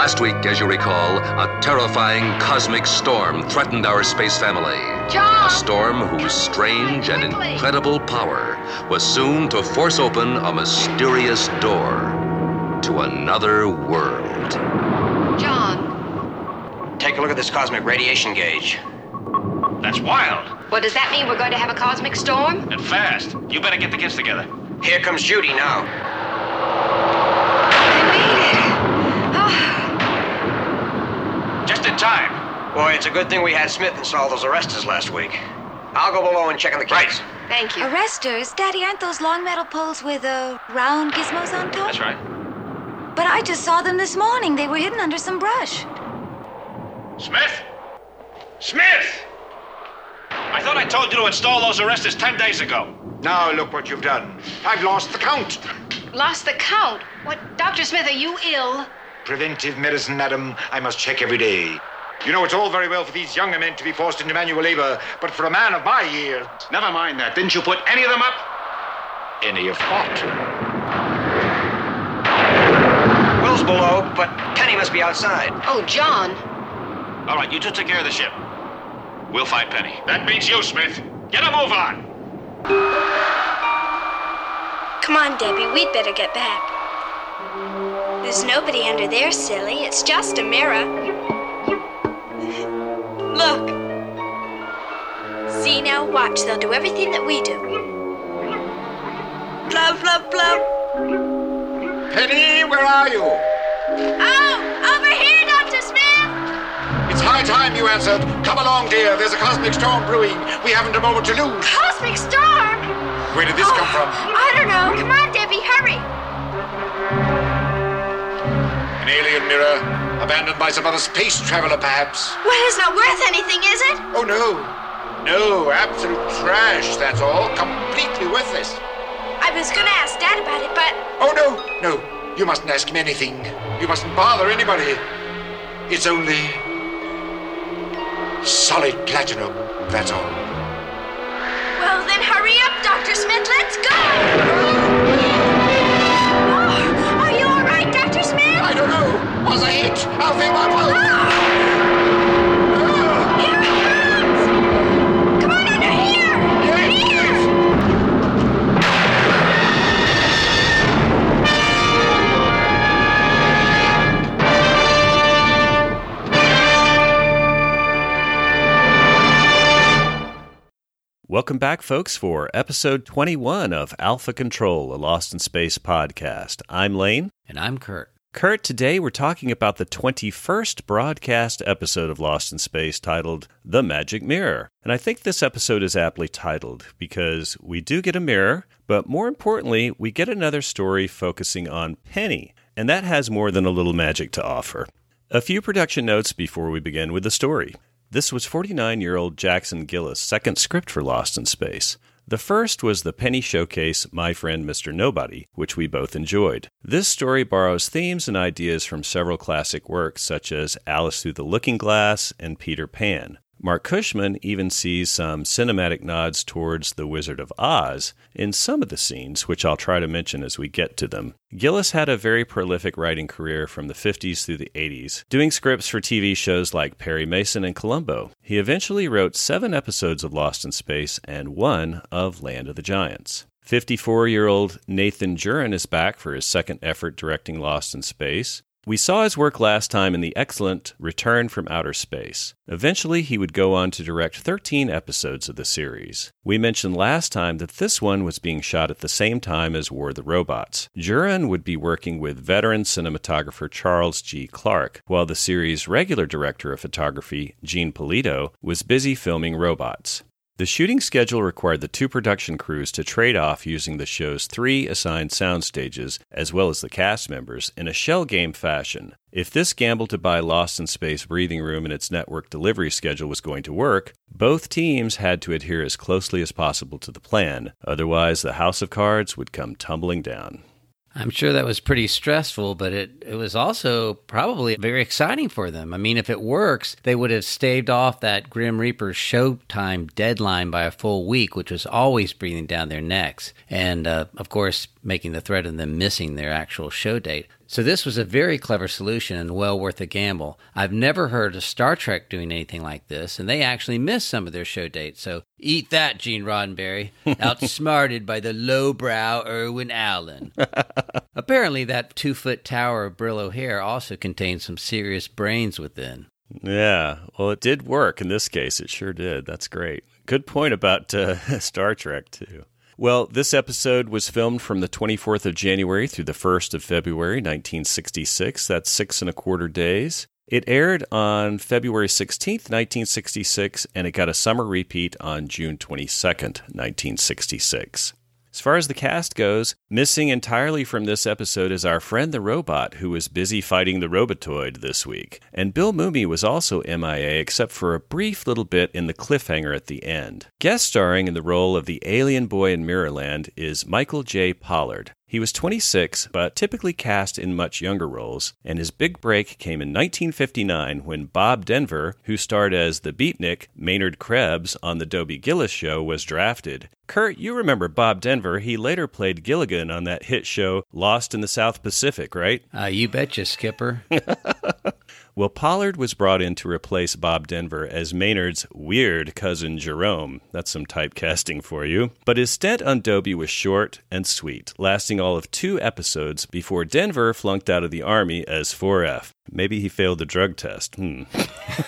Last week, as you recall, a terrifying cosmic storm threatened our space family. John! A storm whose strange and incredible power was soon to force open a mysterious door to another world. John, Take a look at this cosmic radiation gauge. That's wild what does that mean? We're going to have a cosmic storm? and fast. You better get the kids together. Here comes Judy now. I made it. Oh, Just in time. Boy, it's a good thing we had Smith install those arresters last week. I'll go below and check on the Right. thank you. Arresters? Daddy, aren't those long metal poles with uh, round gizmos on top? That's right. But I just saw them this morning. They were hidden under some brush. Smith? Smith! I thought I told you to install those arresters ten days ago. Now look what you've done. I've lost the count. Lost the count. What, Dr. Smith, are you ill? Preventive medicine, madam, I must check every day. You know, it's all very well for these younger men to be forced into manual labor, but for a man of my years, Never mind that. Didn't you put any of them up? any of what? Will's below, but Penny must be outside. Oh, John. All right, you two take care of the ship. We'll find Penny. That means you, Smith. Get a move on. Come on, Debbie, we'd better get back. There's nobody under there, silly. It's just a mirror. Look. See now, watch. They'll do everything that we do. Blub, blub, blub. Penny, where are you? Oh, over here, Dr. Smith! It's high time you answered. Come along, dear. There's a cosmic storm brewing. We haven't a moment to lose. Cosmic storm! Where did this come oh, from? I don't know. Come on, Debbie, hurry. An alien mirror, abandoned by some other space traveler, perhaps. Well, it's not worth anything, is it? Oh, no. No, absolute trash, that's all. Completely worthless. I was gonna ask Dad about it, but Oh, no, no. You mustn't ask him anything. You mustn't bother anybody. It's only solid platinum, that's all. well, then hurry up, Dr. Smith. Let's go. Was I hit? I'll feel my pulse. Ah! Here it comes! Come on under here! Here! Welcome back, folks, for episode 21 of Alpha Control, a Lost in Space podcast. I'm Lane. And I'm Kurt. Kurt, today we're talking about the 21st broadcast episode of Lost in Space titled The Magic Mirror. And I think this episode is aptly titled because we do get a mirror, but more importantly, we get another story focusing on Penny, and that has more than a little magic to offer. A few production notes before we begin with the story. This was 49 year old Jackson Gillis' second script for Lost in Space. The first was the Penny Showcase My Friend Mr. Nobody, which we both enjoyed. This story borrows themes and ideas from several classic works such as Alice Through the Looking Glass and Peter Pan. Mark Cushman even sees some cinematic nods towards The Wizard of Oz in some of the scenes, which I'll try to mention as we get to them. Gillis had a very prolific writing career from the 50s through the 80s, doing scripts for TV shows like Perry Mason and Columbo. He eventually wrote seven episodes of Lost in Space and one of Land of the Giants. 54 year old Nathan Juran is back for his second effort directing Lost in Space. We saw his work last time in the excellent Return from Outer Space. Eventually, he would go on to direct 13 episodes of the series. We mentioned last time that this one was being shot at the same time as War of the Robots. Juran would be working with veteran cinematographer Charles G. Clark, while the series' regular director of photography, Gene Polito, was busy filming robots. The shooting schedule required the two production crews to trade off using the show's three assigned sound stages, as well as the cast members, in a shell game fashion. If this gamble to buy Lost in Space breathing room in its network delivery schedule was going to work, both teams had to adhere as closely as possible to the plan. Otherwise, the house of cards would come tumbling down. I'm sure that was pretty stressful, but it, it was also probably very exciting for them. I mean, if it works, they would have staved off that Grim Reaper showtime deadline by a full week, which was always breathing down their necks. And, uh, of course, making the threat of them missing their actual show date. So this was a very clever solution and well worth a gamble. I've never heard of Star Trek doing anything like this, and they actually missed some of their show dates. So eat that, Gene Roddenberry, outsmarted by the lowbrow Irwin Allen. Apparently, that two foot tower of Brillo hair also contains some serious brains within. Yeah, well, it did work in this case. It sure did. That's great. Good point about uh, Star Trek, too. Well, this episode was filmed from the 24th of January through the 1st of February, 1966. That's six and a quarter days. It aired on February 16th, 1966, and it got a summer repeat on June 22nd, 1966. As far as the cast goes, missing entirely from this episode is our friend the robot, who was busy fighting the Robotoid this week. And Bill Mumy was also MIA, except for a brief little bit in the cliffhanger at the end. Guest starring in the role of the alien boy in Mirrorland is Michael J. Pollard. He was 26, but typically cast in much younger roles, and his big break came in 1959 when Bob Denver, who starred as the beatnik Maynard Krebs on The Dobie Gillis Show, was drafted. Kurt, you remember Bob Denver. He later played Gilligan on that hit show Lost in the South Pacific, right? Uh, you betcha, Skipper. Well, Pollard was brought in to replace Bob Denver as Maynard's weird cousin Jerome. That's some typecasting for you. But his stint on Dobie was short and sweet, lasting all of two episodes before Denver flunked out of the Army as 4F. Maybe he failed the drug test. Hmm.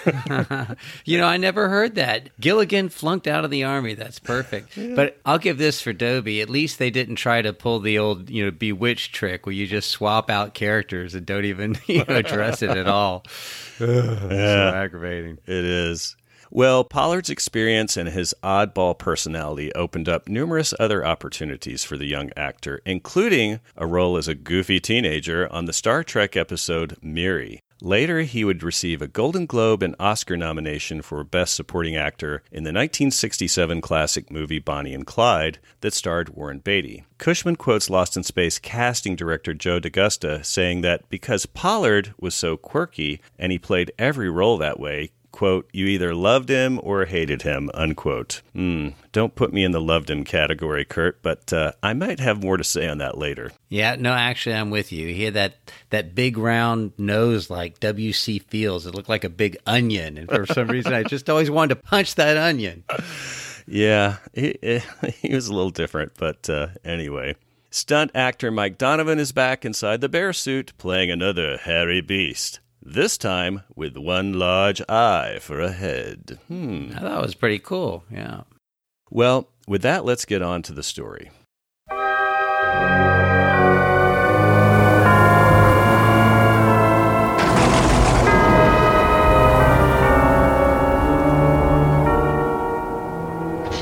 you know, I never heard that. Gilligan flunked out of the army. That's perfect. Yeah. But I'll give this for Dobie. At least they didn't try to pull the old, you know, bewitched trick where you just swap out characters and don't even you know, address it at all. yeah, so aggravating. It is. Well, Pollard's experience and his oddball personality opened up numerous other opportunities for the young actor, including a role as a goofy teenager on the Star Trek episode Miri. Later, he would receive a Golden Globe and Oscar nomination for Best Supporting Actor in the 1967 classic movie Bonnie and Clyde that starred Warren Beatty. Cushman quotes Lost in Space casting director Joe D'Agosta, saying that because Pollard was so quirky and he played every role that way, quote, you either loved him or hated him, unquote. Hmm, don't put me in the loved him category, Kurt, but uh, I might have more to say on that later. Yeah, no, actually, I'm with you. He had that, that big round nose like W.C. Fields. It looked like a big onion. And for some reason, I just always wanted to punch that onion. Yeah, he, he was a little different, but uh, anyway. Stunt actor Mike Donovan is back inside the bear suit, playing another hairy beast. This time with one large eye for a head. Hmm. That was pretty cool. Yeah. Well, with that, let's get on to the story.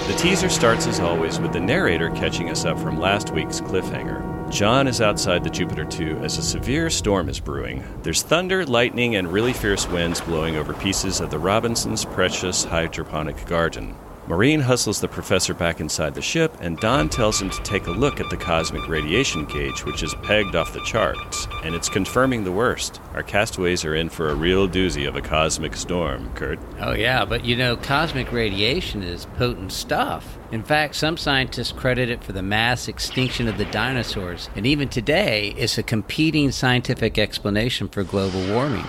The teaser starts as always with the narrator catching us up from last week's cliffhanger. John is outside the Jupiter 2 as a severe storm is brewing. There's thunder, lightning, and really fierce winds blowing over pieces of the Robinsons' precious hydroponic garden. Maureen hustles the professor back inside the ship, and Don tells him to take a look at the cosmic radiation gauge, which is pegged off the charts, and it's confirming the worst. Our castaways are in for a real doozy of a cosmic storm, Kurt. Oh, yeah, but you know, cosmic radiation is potent stuff. In fact, some scientists credit it for the mass extinction of the dinosaurs, and even today, it's a competing scientific explanation for global warming.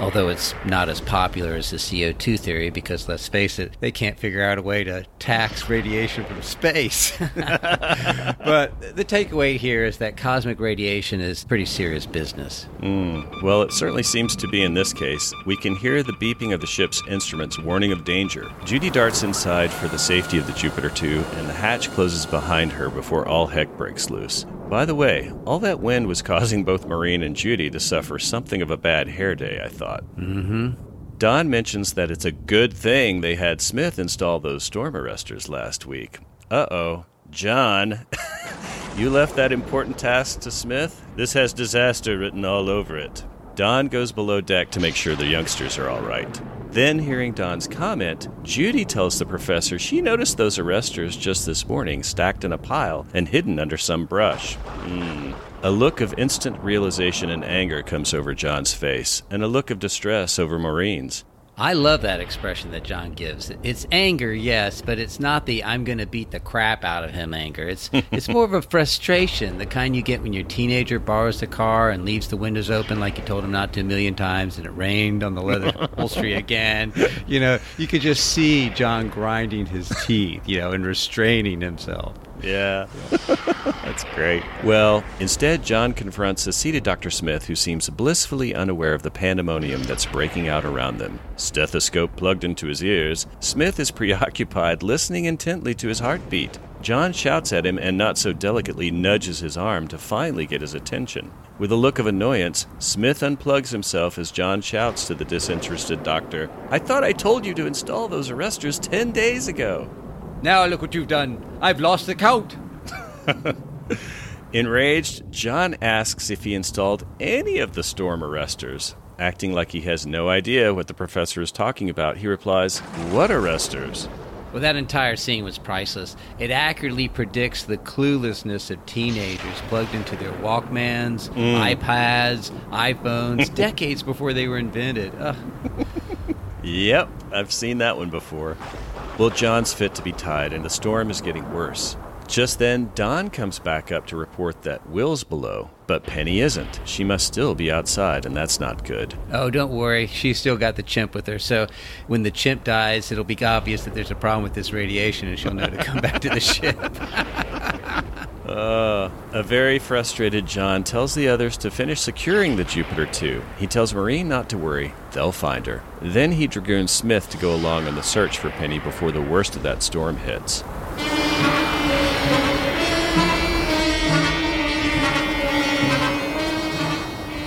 Although it's not as popular as the CO2 theory, because let's face it, they can't figure out a way to tax radiation from space. but the takeaway here is that cosmic radiation is pretty serious business. Mm. Well, it certainly seems to be in this case. We can hear the beeping of the ship's instruments warning of danger. Judy darts inside for the safety of the Jupiter 2, and the hatch closes behind her before all heck breaks loose. By the way, all that wind was causing both Maureen and Judy to suffer something of a bad hair day, I thought. Mm-hmm. Don mentions that it's a good thing they had Smith install those storm arresters last week. Uh oh. John, you left that important task to Smith? This has disaster written all over it. Don goes below deck to make sure the youngsters are all right. Then, hearing Don's comment, Judy tells the professor she noticed those arresters just this morning stacked in a pile and hidden under some brush. Hmm. A look of instant realization and anger comes over John's face, and a look of distress over Maureen's. I love that expression that John gives. It's anger, yes, but it's not the I'm going to beat the crap out of him anger. It's it's more of a frustration, the kind you get when your teenager borrows the car and leaves the windows open like you told him not to a million times and it rained on the leather upholstery again. You know, you could just see John grinding his teeth, you know, and restraining himself. Yeah. That's great. Well, instead, John confronts a seated Dr. Smith who seems blissfully unaware of the pandemonium that's breaking out around them. Stethoscope plugged into his ears, Smith is preoccupied, listening intently to his heartbeat. John shouts at him and not so delicately nudges his arm to finally get his attention. With a look of annoyance, Smith unplugs himself as John shouts to the disinterested doctor, I thought I told you to install those arresters ten days ago. Now look what you've done. I've lost the count. Enraged, John asks if he installed any of the storm arresters. Acting like he has no idea what the professor is talking about, he replies, What arresters? Well, that entire scene was priceless. It accurately predicts the cluelessness of teenagers plugged into their Walkmans, Mm. iPads, iPhones, decades before they were invented. Ugh. Yep, I've seen that one before. Well, John's fit to be tied, and the storm is getting worse. Just then, Don comes back up to report that Will's below, but Penny isn't. She must still be outside, and that's not good. Oh, don't worry. She's still got the chimp with her. So when the chimp dies, it'll be obvious that there's a problem with this radiation and she'll know to come back to the ship. Uh, a very frustrated John tells the others to finish securing the Jupiter 2. He tells Maureen not to worry, they'll find her. Then he dragoons Smith to go along on the search for Penny before the worst of that storm hits.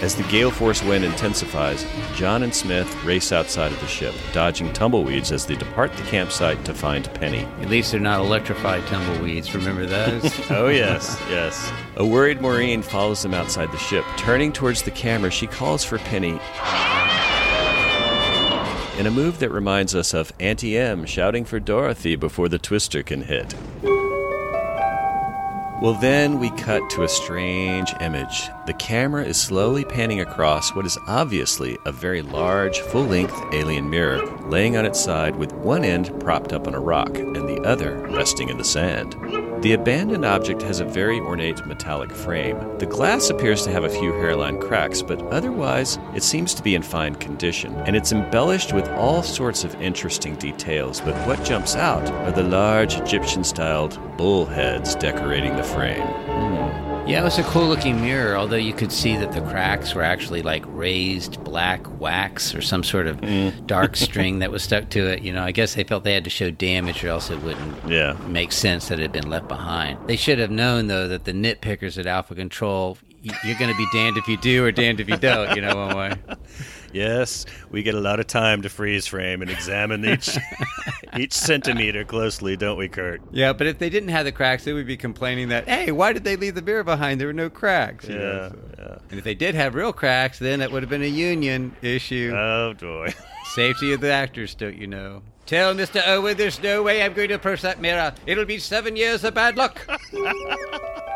As the gale force wind intensifies, John and Smith race outside of the ship, dodging tumbleweeds as they depart the campsite to find Penny. At least they're not electrified tumbleweeds. Remember those? oh, yes, yes. A worried Maureen follows them outside the ship. Turning towards the camera, she calls for Penny. In a move that reminds us of Auntie Em shouting for Dorothy before the twister can hit. Well, then we cut to a strange image. The camera is slowly panning across what is obviously a very large, full length alien mirror, laying on its side with one end propped up on a rock and the other resting in the sand. The abandoned object has a very ornate metallic frame. The glass appears to have a few hairline cracks, but otherwise it seems to be in fine condition, and it's embellished with all sorts of interesting details. But what jumps out are the large Egyptian styled bull heads decorating the frame. Hmm. Yeah, it was a cool looking mirror, although you could see that the cracks were actually like raised black wax or some sort of mm. dark string that was stuck to it. You know, I guess they felt they had to show damage or else it wouldn't Yeah. make sense that it had been left behind. They should have known, though, that the nitpickers at Alpha Control, you're going to be damned if you do or damned if you don't, you know, one way. Yes, we get a lot of time to freeze frame and examine each each centimeter closely, don't we, Kurt? Yeah, but if they didn't have the cracks, they would be complaining that, hey, why did they leave the mirror behind? There were no cracks. know, Yeah, so- yeah. And if they did have real cracks, then it would have been a union issue. Oh boy. Safety of the actors, don't you know? Tell Mr. Owen there's no way I'm going to approach that mirror. It'll be seven years of bad luck.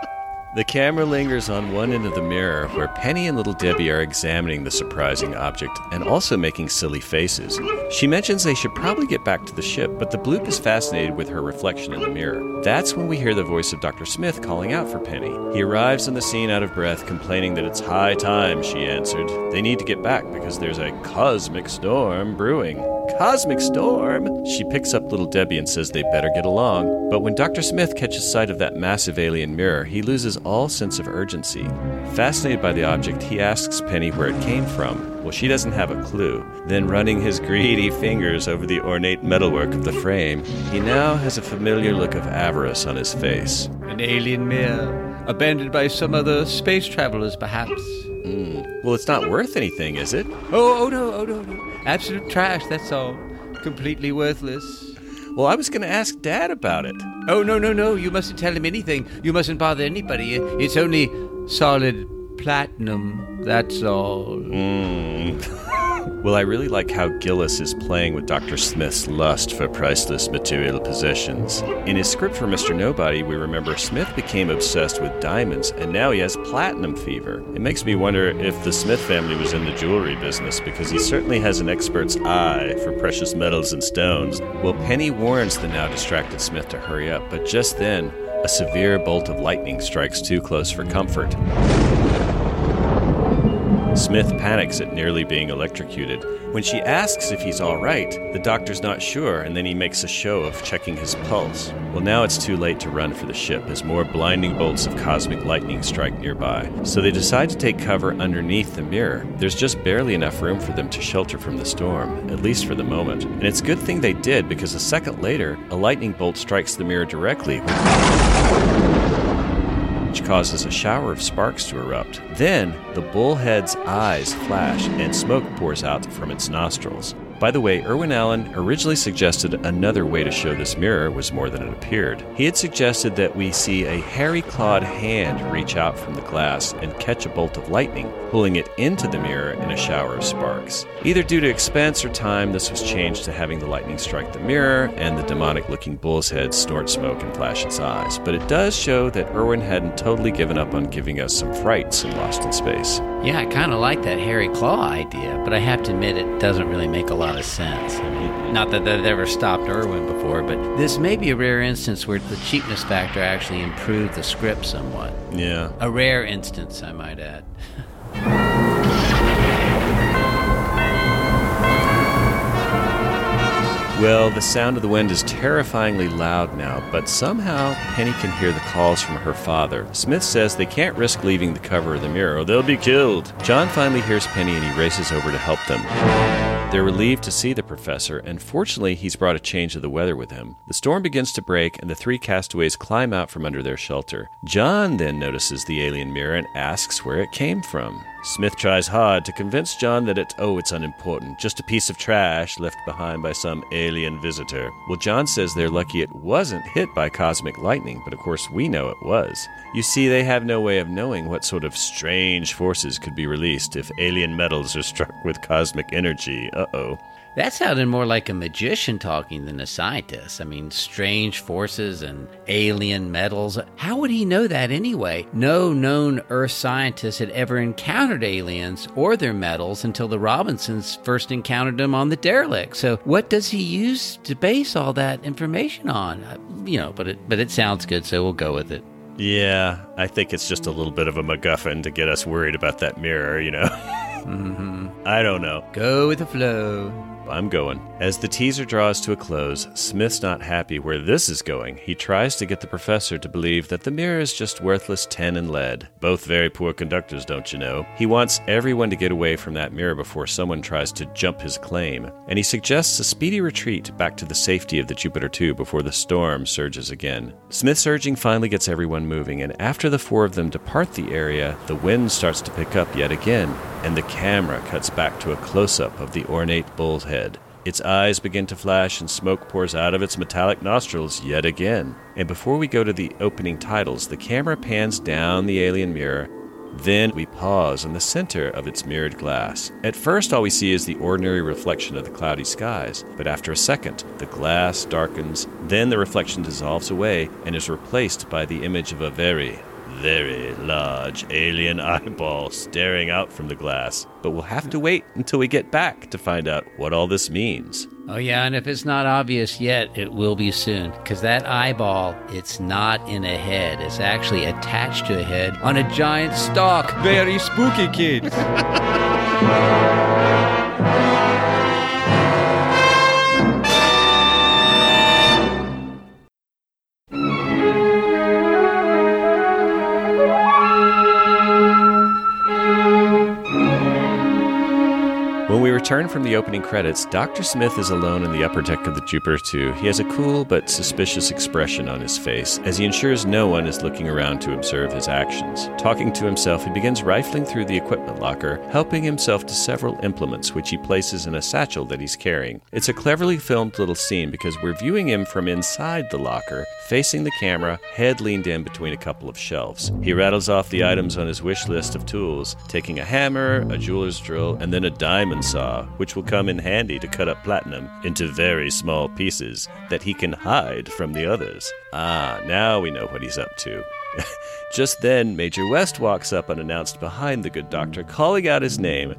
The camera lingers on one end of the mirror where Penny and little Debbie are examining the surprising object and also making silly faces. She mentions they should probably get back to the ship, but the bloop is fascinated with her reflection in the mirror. That's when we hear the voice of Dr. Smith calling out for Penny. He arrives on the scene out of breath, complaining that it's high time, she answered. They need to get back because there's a cosmic storm brewing. Cosmic storm? She picks up little Debbie and says they better get along. But when Dr. Smith catches sight of that massive alien mirror, he loses all sense of urgency. Fascinated by the object, he asks Penny where it came from. Well, she doesn't have a clue. Then, running his greedy fingers over the ornate metalwork of the frame, he now has a familiar look of avarice on his face. An alien mirror, abandoned by some other space travelers, perhaps. Mm. Well, it's not worth anything, is it? Oh, oh no, oh no, no. Absolute trash, that's all. Completely worthless. Well, I was going to ask Dad about it. Oh, no, no, no. You mustn't tell him anything. You mustn't bother anybody. It's only solid platinum, that's all. Mm. well, I really like how Gillis is playing with Dr. Smith's lust for priceless material possessions. In his script for Mr. Nobody, we remember Smith became obsessed with diamonds, and now he has platinum fever. It makes me wonder if the Smith family was in the jewelry business, because he certainly has an expert's eye for precious metals and stones. Well, Penny warns the now distracted Smith to hurry up, but just then, a severe bolt of lightning strikes too close for comfort. Smith panics at nearly being electrocuted. When she asks if he's all right, the doctor's not sure, and then he makes a show of checking his pulse. Well, now it's too late to run for the ship as more blinding bolts of cosmic lightning strike nearby. So they decide to take cover underneath the mirror. There's just barely enough room for them to shelter from the storm, at least for the moment. And it's a good thing they did because a second later, a lightning bolt strikes the mirror directly which causes a shower of sparks to erupt. Then, the bullhead's eyes flash and smoke pours out from its nostrils. By the way, Irwin Allen originally suggested another way to show this mirror was more than it appeared. He had suggested that we see a hairy clawed hand reach out from the glass and catch a bolt of lightning, pulling it into the mirror in a shower of sparks. Either due to expense or time, this was changed to having the lightning strike the mirror and the demonic looking bull's head snort smoke and flash its eyes. But it does show that Irwin hadn't totally given up on giving us some frights in Lost in Space. Yeah, I kind of like that hairy claw idea, but I have to admit it doesn't really make a lot of sense. I mean, not that that ever stopped Irwin before, but this may be a rare instance where the cheapness factor actually improved the script somewhat. Yeah. A rare instance, I might add. Well, the sound of the wind is terrifyingly loud now, but somehow Penny can hear the calls from her father. Smith says they can't risk leaving the cover of the mirror or they'll be killed. John finally hears Penny and he races over to help them. They're relieved to see the professor, and fortunately, he's brought a change of the weather with him. The storm begins to break, and the three castaways climb out from under their shelter. John then notices the alien mirror and asks where it came from. Smith tries hard to convince John that it's, oh, it's unimportant, just a piece of trash left behind by some alien visitor. Well, John says they're lucky it wasn't hit by cosmic lightning, but of course we know it was. You see, they have no way of knowing what sort of strange forces could be released if alien metals are struck with cosmic energy. Uh oh. That sounded more like a magician talking than a scientist. I mean, strange forces and alien metals. How would he know that anyway? No known Earth scientist had ever encountered aliens or their metals until the Robinsons first encountered them on the derelict. So, what does he use to base all that information on? Uh, you know, but it but it sounds good, so we'll go with it. Yeah, I think it's just a little bit of a MacGuffin to get us worried about that mirror, you know? mm-hmm. I don't know. Go with the flow. I'm going. As the teaser draws to a close, Smith's not happy where this is going. He tries to get the professor to believe that the mirror is just worthless tin and lead. Both very poor conductors, don't you know? He wants everyone to get away from that mirror before someone tries to jump his claim. And he suggests a speedy retreat back to the safety of the Jupiter 2 before the storm surges again. Smith's urging finally gets everyone moving, and after the four of them depart the area, the wind starts to pick up yet again, and the camera cuts back to a close up of the ornate bull's head Its eyes begin to flash and smoke pours out of its metallic nostrils yet again. And before we go to the opening titles, the camera pans down the alien mirror. Then we pause in the center of its mirrored glass. At first, all we see is the ordinary reflection of the cloudy skies, but after a second, the glass darkens, then the reflection dissolves away and is replaced by the image of a very, very large alien eyeball staring out from the glass. But we'll have to wait until we get back to find out what all this means. Oh, yeah, and if it's not obvious yet, it will be soon. Because that eyeball, it's not in a head. It's actually attached to a head on a giant stalk. Very spooky, kids. return from the opening credits, Dr. Smith is alone in the upper deck of the Jupiter 2. He has a cool but suspicious expression on his face as he ensures no one is looking around to observe his actions. Talking to himself, he begins rifling through the equipment locker, helping himself to several implements which he places in a satchel that he's carrying. It's a cleverly filmed little scene because we're viewing him from inside the locker, facing the camera, head leaned in between a couple of shelves. He rattles off the items on his wish list of tools, taking a hammer, a jeweler's drill, and then a diamond saw, which will come in handy to cut up platinum into very small pieces that he can hide from the others. Ah, now we know what he's up to. Just then, Major West walks up unannounced behind the good doctor, calling out his name.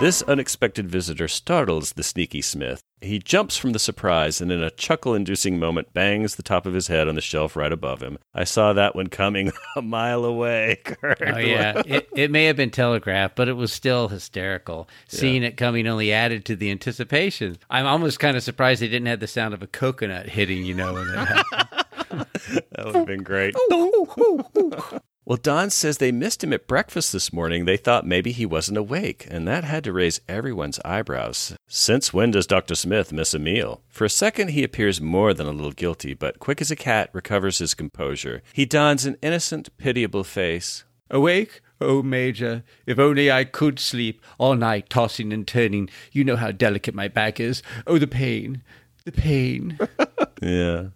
This unexpected visitor startles the sneaky Smith. He jumps from the surprise and, in a chuckle inducing moment, bangs the top of his head on the shelf right above him. I saw that one coming a mile away. Kurt. Oh yeah, it, it may have been telegraphed, but it was still hysterical. Seeing it coming only added to the anticipation. I'm almost kind of surprised they didn't have the sound of a coconut hitting, you know, when that happened. that would have been great. Well, Don says they missed him at breakfast this morning. They thought maybe he wasn't awake, and that had to raise everyone's eyebrows. Since when does Dr. Smith miss a meal? For a second, he appears more than a little guilty, but quick as a cat, recovers his composure. He dons an innocent, pitiable face. Awake? Oh, Major, if only I could sleep all night, tossing and turning. You know how delicate my back is. Oh, the pain, the pain. Yeah.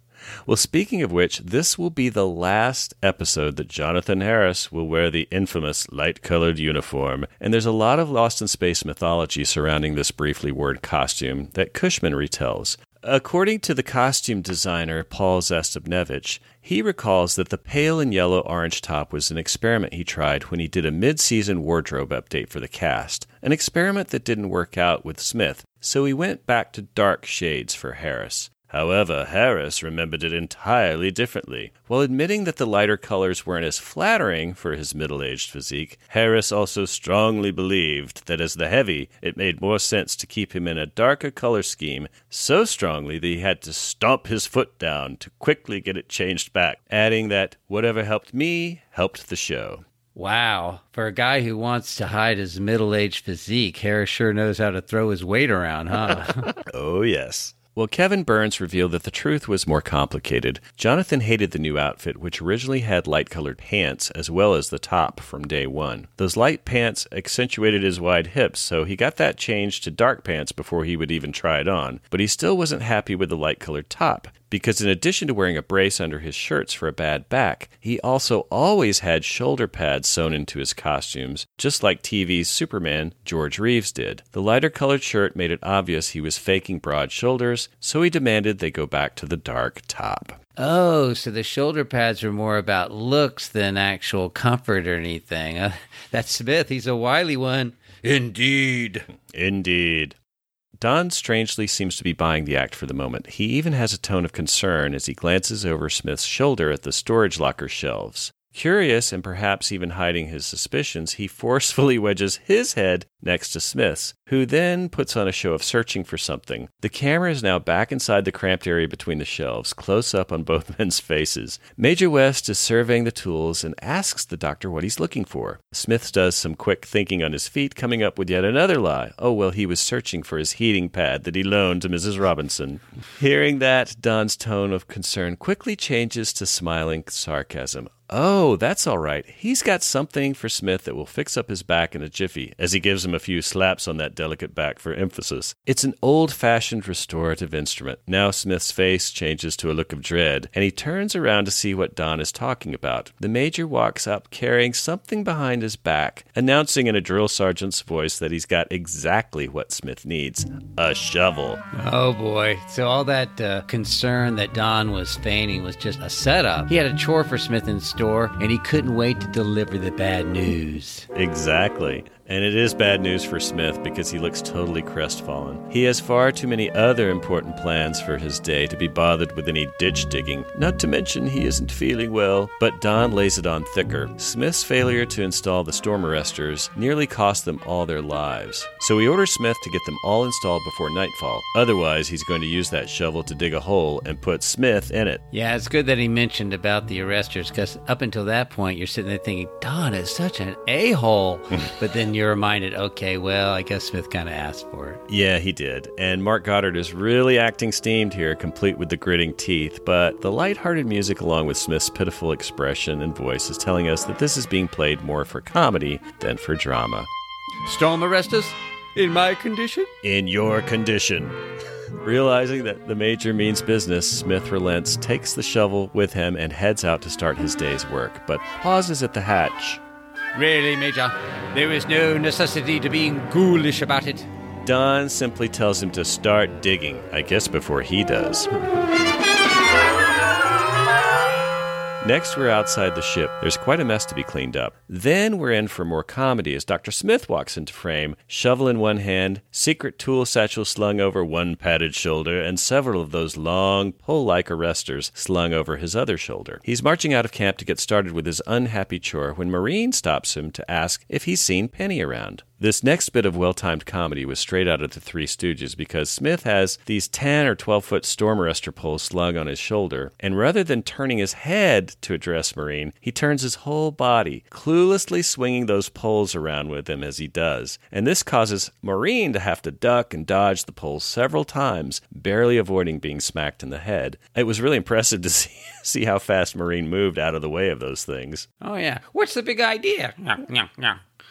Well, speaking of which, this will be the last episode that Jonathan Harris will wear the infamous light colored uniform. And there's a lot of Lost in Space mythology surrounding this briefly worn costume that Cushman retells. According to the costume designer Paul Zastupnevich, he recalls that the pale and yellow orange top was an experiment he tried when he did a mid season wardrobe update for the cast, an experiment that didn't work out with Smith, so he went back to dark shades for Harris. However, Harris remembered it entirely differently. While admitting that the lighter colors weren't as flattering for his middle aged physique, Harris also strongly believed that as the heavy, it made more sense to keep him in a darker color scheme, so strongly that he had to stomp his foot down to quickly get it changed back, adding that whatever helped me helped the show. Wow. For a guy who wants to hide his middle aged physique, Harris sure knows how to throw his weight around, huh? Oh, yes. Well, Kevin Burns revealed that the truth was more complicated. Jonathan hated the new outfit, which originally had light colored pants as well as the top from day one. Those light pants accentuated his wide hips, so he got that changed to dark pants before he would even try it on. But he still wasn't happy with the light colored top because in addition to wearing a brace under his shirts for a bad back, he also always had shoulder pads sewn into his costumes, just like TV's Superman George Reeves did. The lighter colored shirt made it obvious he was faking broad shoulders, so he demanded they go back to the dark top. oh, so the shoulder pads were more about looks than actual comfort or anything. Uh, that's Smith. He's a wily one. Indeed. Indeed. Don strangely seems to be buying the act for the moment. He even has a tone of concern as he glances over Smith's shoulder at the storage locker shelves. Curious and perhaps even hiding his suspicions, he forcefully wedges his head next to Smith's, who then puts on a show of searching for something. The camera is now back inside the cramped area between the shelves, close up on both men's faces. Major West is surveying the tools and asks the doctor what he's looking for. Smith does some quick thinking on his feet, coming up with yet another lie. Oh, well, he was searching for his heating pad that he loaned to Mrs. Robinson. Hearing that, Don's tone of concern quickly changes to smiling sarcasm. Oh, that's all right. He's got something for Smith that will fix up his back in a jiffy, as he gives him a few slaps on that delicate back for emphasis. It's an old fashioned restorative instrument. Now Smith's face changes to a look of dread, and he turns around to see what Don is talking about. The Major walks up carrying something behind his back, announcing in a drill sergeant's voice that he's got exactly what Smith needs a shovel. Oh boy. So all that uh, concern that Don was feigning was just a setup. He had a chore for Smith in store store, and he couldn't wait to deliver the bad news. Exactly. And it is bad news for Smith because he looks totally crestfallen. He has far too many other important plans for his day to be bothered with any ditch digging, not to mention he isn't feeling well. But Don lays it on thicker. Smith's failure to install the storm arresters nearly cost them all their lives. So he orders Smith to get them all installed before nightfall. Otherwise, he's going to use that shovel to dig a hole and put Smith in it. Yeah, it's good that he mentioned about the arresters because up until that point, you're sitting there thinking, Don is such an a hole. but then you're reminded, okay, well, I guess Smith kind of asked for it. Yeah, he did. And Mark Goddard is really acting steamed here, complete with the gritting teeth. But the light-hearted music, along with Smith's pitiful expression and voice, is telling us that this is being played more for comedy than for drama. Storm arresters? In my condition? In your condition. Realizing that the major means business, Smith relents, takes the shovel with him, and heads out to start his day's work, but pauses at the hatch. Really, Major? There is no necessity to being ghoulish about it. Don simply tells him to start digging, I guess before he does. Next, we're outside the ship. There's quite a mess to be cleaned up. Then we're in for more comedy as Dr. Smith walks into frame, shovel in one hand, secret tool satchel slung over one padded shoulder, and several of those long, pole like arresters slung over his other shoulder. He's marching out of camp to get started with his unhappy chore when Maureen stops him to ask if he's seen Penny around. This next bit of well timed comedy was straight out of the Three Stooges because Smith has these 10 or 12 foot storm arrester poles slung on his shoulder, and rather than turning his head to address Maureen, he turns his whole body, cluelessly swinging those poles around with him as he does. And this causes Maureen to have to duck and dodge the poles several times, barely avoiding being smacked in the head. It was really impressive to see, see how fast Maureen moved out of the way of those things. Oh, yeah. What's the big idea?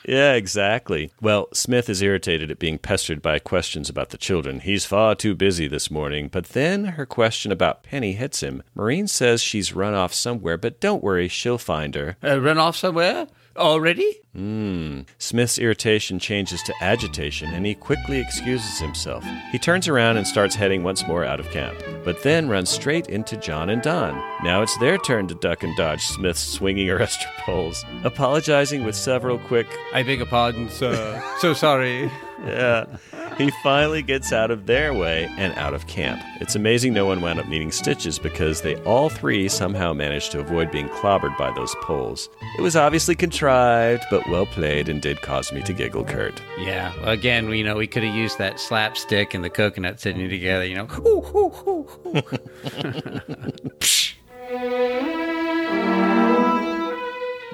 Yeah, exactly. Well, Smith is irritated at being pestered by questions about the children. He's far too busy this morning. But then her question about Penny hits him. Maureen says she's run off somewhere, but don't worry, she'll find her. Uh, run off somewhere? Already? Hmm. Smith's irritation changes to agitation, and he quickly excuses himself. He turns around and starts heading once more out of camp, but then runs straight into John and Don. Now it's their turn to duck and dodge Smith's swinging arrestor poles, apologizing with several quick, I beg your pardon, sir. so sorry. Yeah. He finally gets out of their way and out of camp. It's amazing no one wound up needing stitches because they all three somehow managed to avoid being clobbered by those poles. It was obviously contrived, but well played and did cause me to giggle, Kurt. Yeah. Again, you know, we could have used that slapstick and the coconut sitting together, you know. Ooh, ooh, ooh,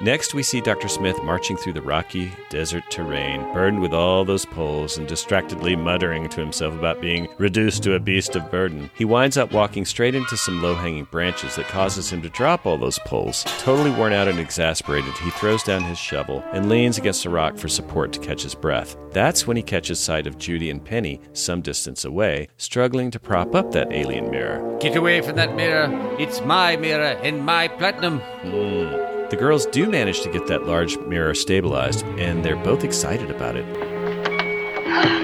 Next, we see Dr. Smith marching through the rocky desert terrain, burdened with all those poles and distractedly muttering to himself about being reduced to a beast of burden. He winds up walking straight into some low hanging branches that causes him to drop all those poles. Totally worn out and exasperated, he throws down his shovel and leans against a rock for support to catch his breath. That's when he catches sight of Judy and Penny, some distance away, struggling to prop up that alien mirror. Get away from that mirror. It's my mirror and my platinum. Hmm. The girls do manage to get that large mirror stabilized, and they're both excited about it.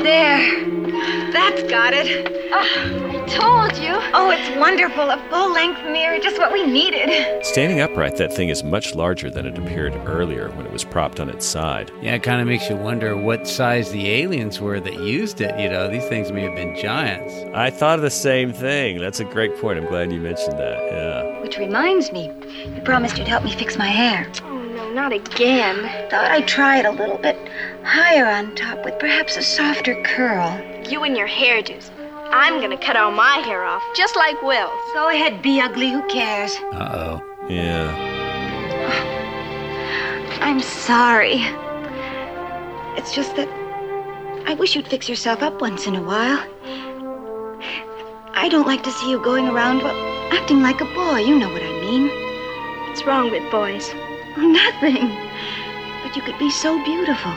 There. That's got it. Oh, I told you. Oh, it's wonderful. A full length mirror, just what we needed. Standing upright, that thing is much larger than it appeared earlier when it was propped on its side. Yeah, it kind of makes you wonder what size the aliens were that used it. You know, these things may have been giants. I thought of the same thing. That's a great point. I'm glad you mentioned that. Yeah. Which reminds me, you promised you'd help me fix my hair. No, not again. Thought I'd try it a little bit higher on top with perhaps a softer curl. You and your hairdos. I'm gonna cut all my hair off, just like Will's. Go ahead, be ugly. Who cares? Uh oh. Yeah. I'm sorry. It's just that I wish you'd fix yourself up once in a while. I don't like to see you going around well, acting like a boy. You know what I mean. What's wrong with boys? Oh, nothing. But you could be so beautiful.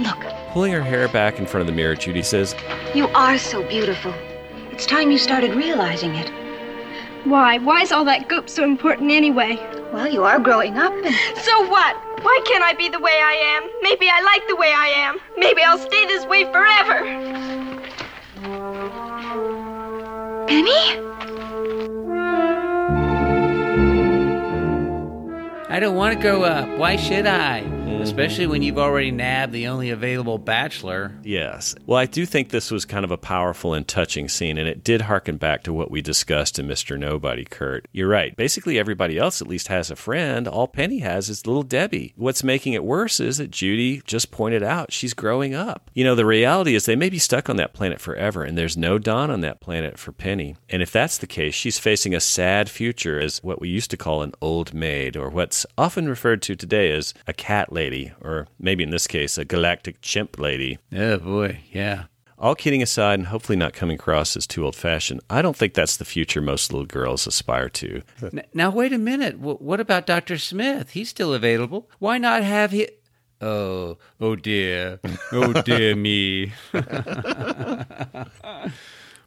Look, Pulling her hair back in front of the mirror, Judy says, you are so beautiful. It's time you started realizing it. Why? Why is all that goop so important anyway? Well, you are growing up, and So what? Why can't I be the way I am? Maybe I like the way I am. Maybe I'll stay this way forever. Penny? I don't want to grow up. Why should I? Especially when you've already nabbed the only available bachelor. Yes. Well, I do think this was kind of a powerful and touching scene, and it did harken back to what we discussed in Mr. Nobody, Kurt. You're right. Basically, everybody else at least has a friend. All Penny has is little Debbie. What's making it worse is that Judy just pointed out she's growing up. You know, the reality is they may be stuck on that planet forever, and there's no Don on that planet for Penny. And if that's the case, she's facing a sad future as what we used to call an old maid, or what's often referred to today as a cat lady, or maybe in this case, a galactic chimp lady. Oh boy, yeah. All kidding aside, and hopefully not coming across as too old fashioned, I don't think that's the future most little girls aspire to. Now wait a minute. W- what about Doctor Smith? He's still available. Why not have he? Oh, oh dear, oh dear me.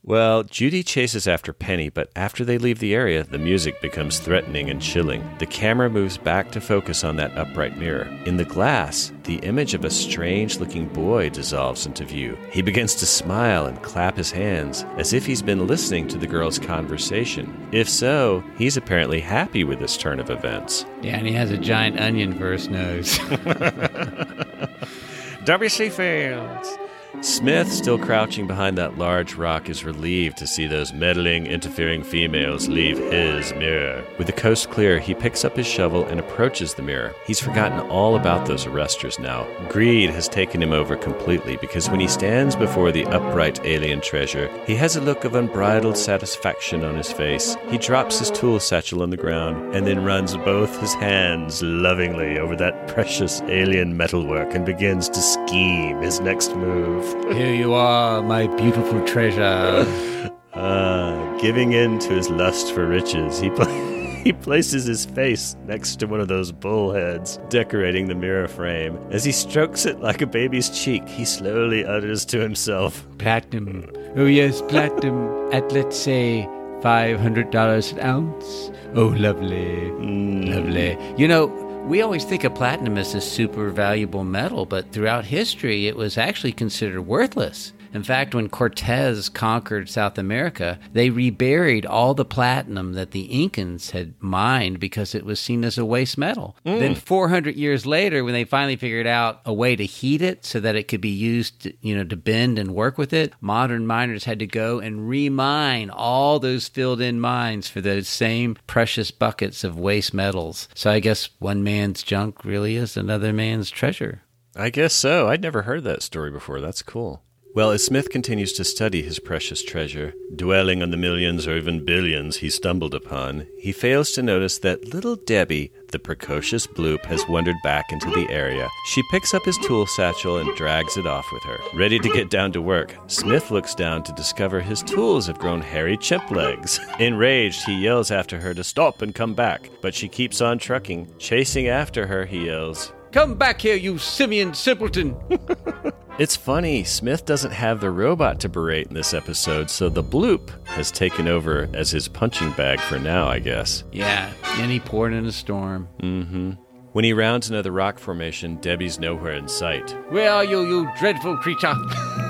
Well, Judy chases after Penny, but after they leave the area, the music becomes threatening and chilling. The camera moves back to focus on that upright mirror. In the glass, the image of a strange looking boy dissolves into view. He begins to smile and clap his hands, as if he's been listening to the girl's conversation. If so, he's apparently happy with this turn of events. Yeah, and he has a giant onion for his nose. W.C. Fields. Smith, still crouching behind that large rock, is relieved to see those meddling, interfering females leave his mirror. With the coast clear, he picks up his shovel and approaches the mirror. He's forgotten all about those arresters now. Greed has taken him over completely because when he stands before the upright alien treasure, he has a look of unbridled satisfaction on his face. He drops his tool satchel on the ground and then runs both his hands lovingly over that precious alien metalwork and begins to scheme his next move. Here you are, my beautiful treasure. Ah, giving in to his lust for riches, he, pla- he places his face next to one of those bullheads, decorating the mirror frame. As he strokes it like a baby's cheek, he slowly utters to himself, platinum. Oh, yes, platinum at, let's say, $500 an ounce. Oh, lovely. Lovely. You know, we always think of platinum as a super valuable metal, but throughout history, it was actually considered worthless. In fact, when Cortez conquered South America, they reburied all the platinum that the Incans had mined because it was seen as a waste metal. Hmm. Then 400 years later, when they finally figured out a way to heat it so that it could be used, to, you know, to bend and work with it, modern miners had to go and remine all those filled-in mines for those same precious buckets of waste metals. So I guess one man's junk really is another man's treasure. I guess so. I'd never heard that story before. That's cool. Well, as Smith continues to study his precious treasure, dwelling on the millions or even billions he stumbled upon, he fails to notice that little Debbie, the precocious bloop, has wandered back into the area. She picks up his tool satchel and drags it off with her. Ready to get down to work, Smith looks down to discover his tools have grown hairy chimp legs. Enraged, he yells after her to stop and come back, but she keeps on trucking. Chasing after her, he yells, Come back here, you simian simpleton! It's funny, Smith doesn't have the robot to berate in this episode, so the bloop has taken over as his punching bag for now, I guess. yeah, and he poured in a storm. Mm-hmm. When he rounds another rock formation, Debbie's nowhere in sight. Where are you, you dreadful creature?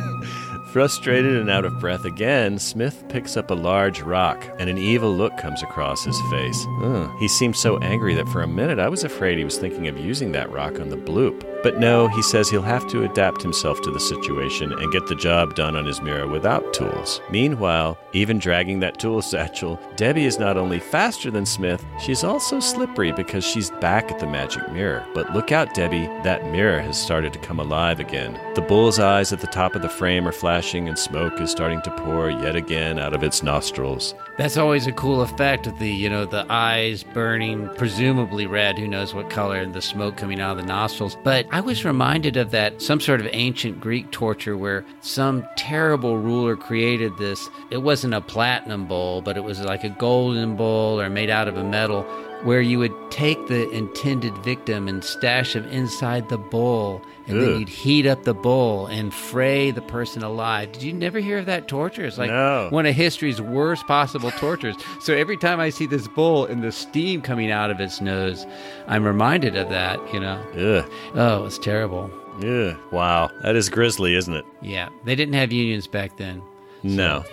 Frustrated and out of breath again, Smith picks up a large rock, and an evil look comes across his face. Ugh. He seemed so angry that for a minute I was afraid he was thinking of using that rock on the bloop. But no, he says he'll have to adapt himself to the situation and get the job done on his mirror without tools. Meanwhile, even dragging that tool satchel, Debbie is not only faster than Smith, she's also slippery because she's back at the magic mirror. But look out, Debbie, that mirror has started to come alive again. The bull's eyes at the top of the frame are flashing, and smoke is starting to pour yet again out of its nostrils. That's always a cool effect with the, you know, the eyes burning, presumably red, who knows what color, and the smoke coming out of the nostrils. But I was reminded of that, some sort of ancient Greek torture where some terrible ruler created this. It wasn't a platinum bowl, but it was like a golden bowl or made out of a metal where you would take the intended victim and stash him inside the bowl, and then you'd heat up the bowl and fray the person alive. Did you never hear of that torture? It's like No. one of history's worst possible tortures. So every time I see this bull and the steam coming out of its nose, I'm reminded of that, you know. Ugh. Oh, it's terrible. Yeah. Wow. That is grisly, isn't it? Yeah, they didn't have unions back then. No.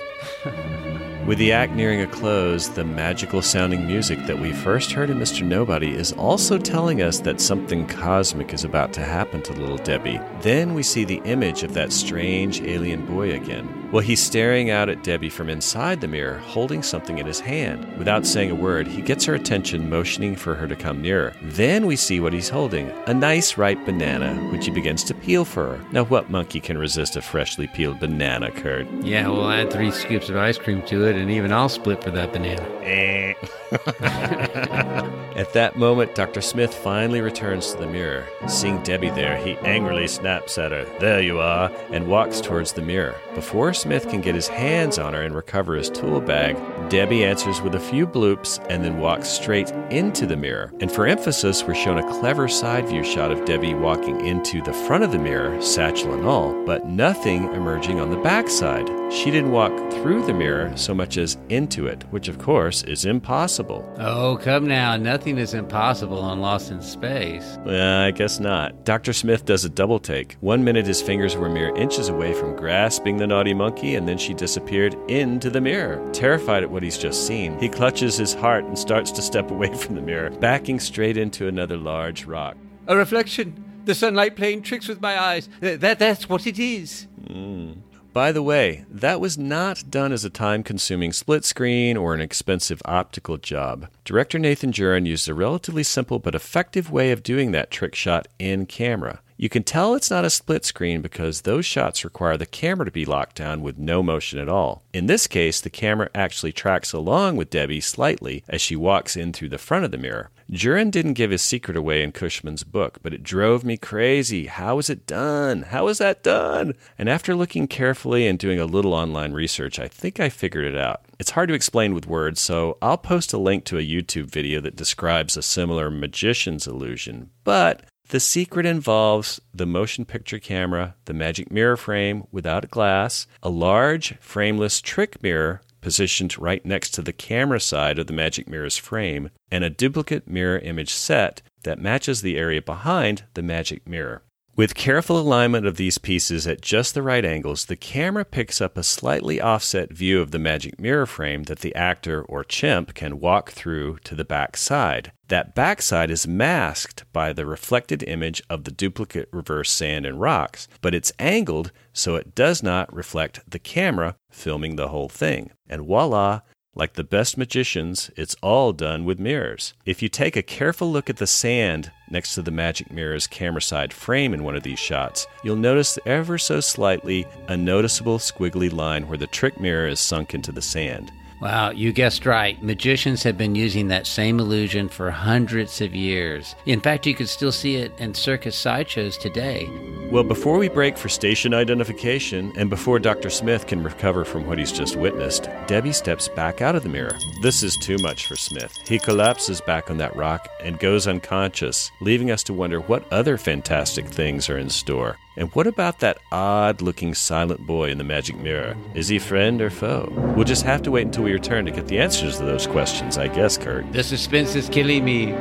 With the act nearing a close, the magical sounding music that we first heard in Mr. Nobody is also telling us that something cosmic is about to happen to little Debbie. Then we see the image of that strange alien boy again. Well, he's staring out at Debbie from inside the mirror, holding something in his hand. Without saying a word, he gets her attention, motioning for her to come nearer. Then we see what he's holding a nice ripe banana, which he begins to peel for her. Now, what monkey can resist a freshly peeled banana, Kurt? Yeah, we'll add three scoops of ice cream to it, and even I'll split for that banana. Eh. At that moment, Dr. Smith finally returns to the mirror. Seeing Debbie there, he angrily snaps at her, There you are, and walks towards the mirror. Before Smith can get his hands on her and recover his tool bag, Debbie answers with a few bloops and then walks straight into the mirror. And for emphasis, we're shown a clever side view shot of Debbie walking into the front of the mirror, satchel and all, but nothing emerging on the backside. She didn't walk through the mirror so much as into it, which of course is impossible. Oh, come now. Nothing is impossible on Lost in Space. Well, I guess not. Dr. Smith does a double take. One minute his fingers were mere inches away from grasping the naughty monkey, and then she disappeared into the mirror. Terrified at what he's just seen, he clutches his heart and starts to step away from the mirror, backing straight into another large rock. A reflection. The sunlight playing tricks with my eyes. Th- That, that's what it is. Hmm. By the way, that was not done as a time consuming split screen or an expensive optical job. Director Nathan Juran used a relatively simple but effective way of doing that trick shot in camera. You can tell it's not a split screen because those shots require the camera to be locked down with no motion at all. In this case, the camera actually tracks along with Debbie slightly as she walks in through the front of the mirror. Juran didn't give his secret away in Cushman's book, but it drove me crazy. How is it done? How is that done? And after looking carefully and doing a little online research, I think I figured it out. It's hard to explain with words, so I'll post a link to a YouTube video that describes a similar magician's illusion. But the secret involves the motion picture camera, the magic mirror frame without glass, a large frameless trick mirror positioned right next to the camera side of the magic mirror's frame, and a duplicate mirror image set that matches the area behind the magic mirror. With careful alignment of these pieces at just the right angles, the camera picks up a slightly offset view of the magic mirror frame that the actor or chimp can walk through to the back side. That backside is masked by the reflected image of the duplicate reverse sand and rocks, but it's angled so it does not reflect the camera filming the whole thing. And voila, like the best magicians, it's all done with mirrors. If you take a careful look at the sand next to the magic mirror's camera side frame in one of these shots, you'll notice ever so slightly a noticeable squiggly line where the trick mirror is sunk into the sand. Wow, you guessed right. Magicians have been using that same illusion for hundreds of years. In fact, you can still see it in circus sideshows today. Well, before we break for station identification, and before Dr. Smith can recover from what he's just witnessed, Debbie steps back out of the mirror. This is too much for Smith. He collapses back on that rock and goes unconscious, leaving us to wonder what other fantastic things are in store. And what about that odd looking silent boy in the magic mirror? Is he friend or foe? We'll just have to wait until we return to get the answers to those questions, I guess, Kurt. The suspense is killing me.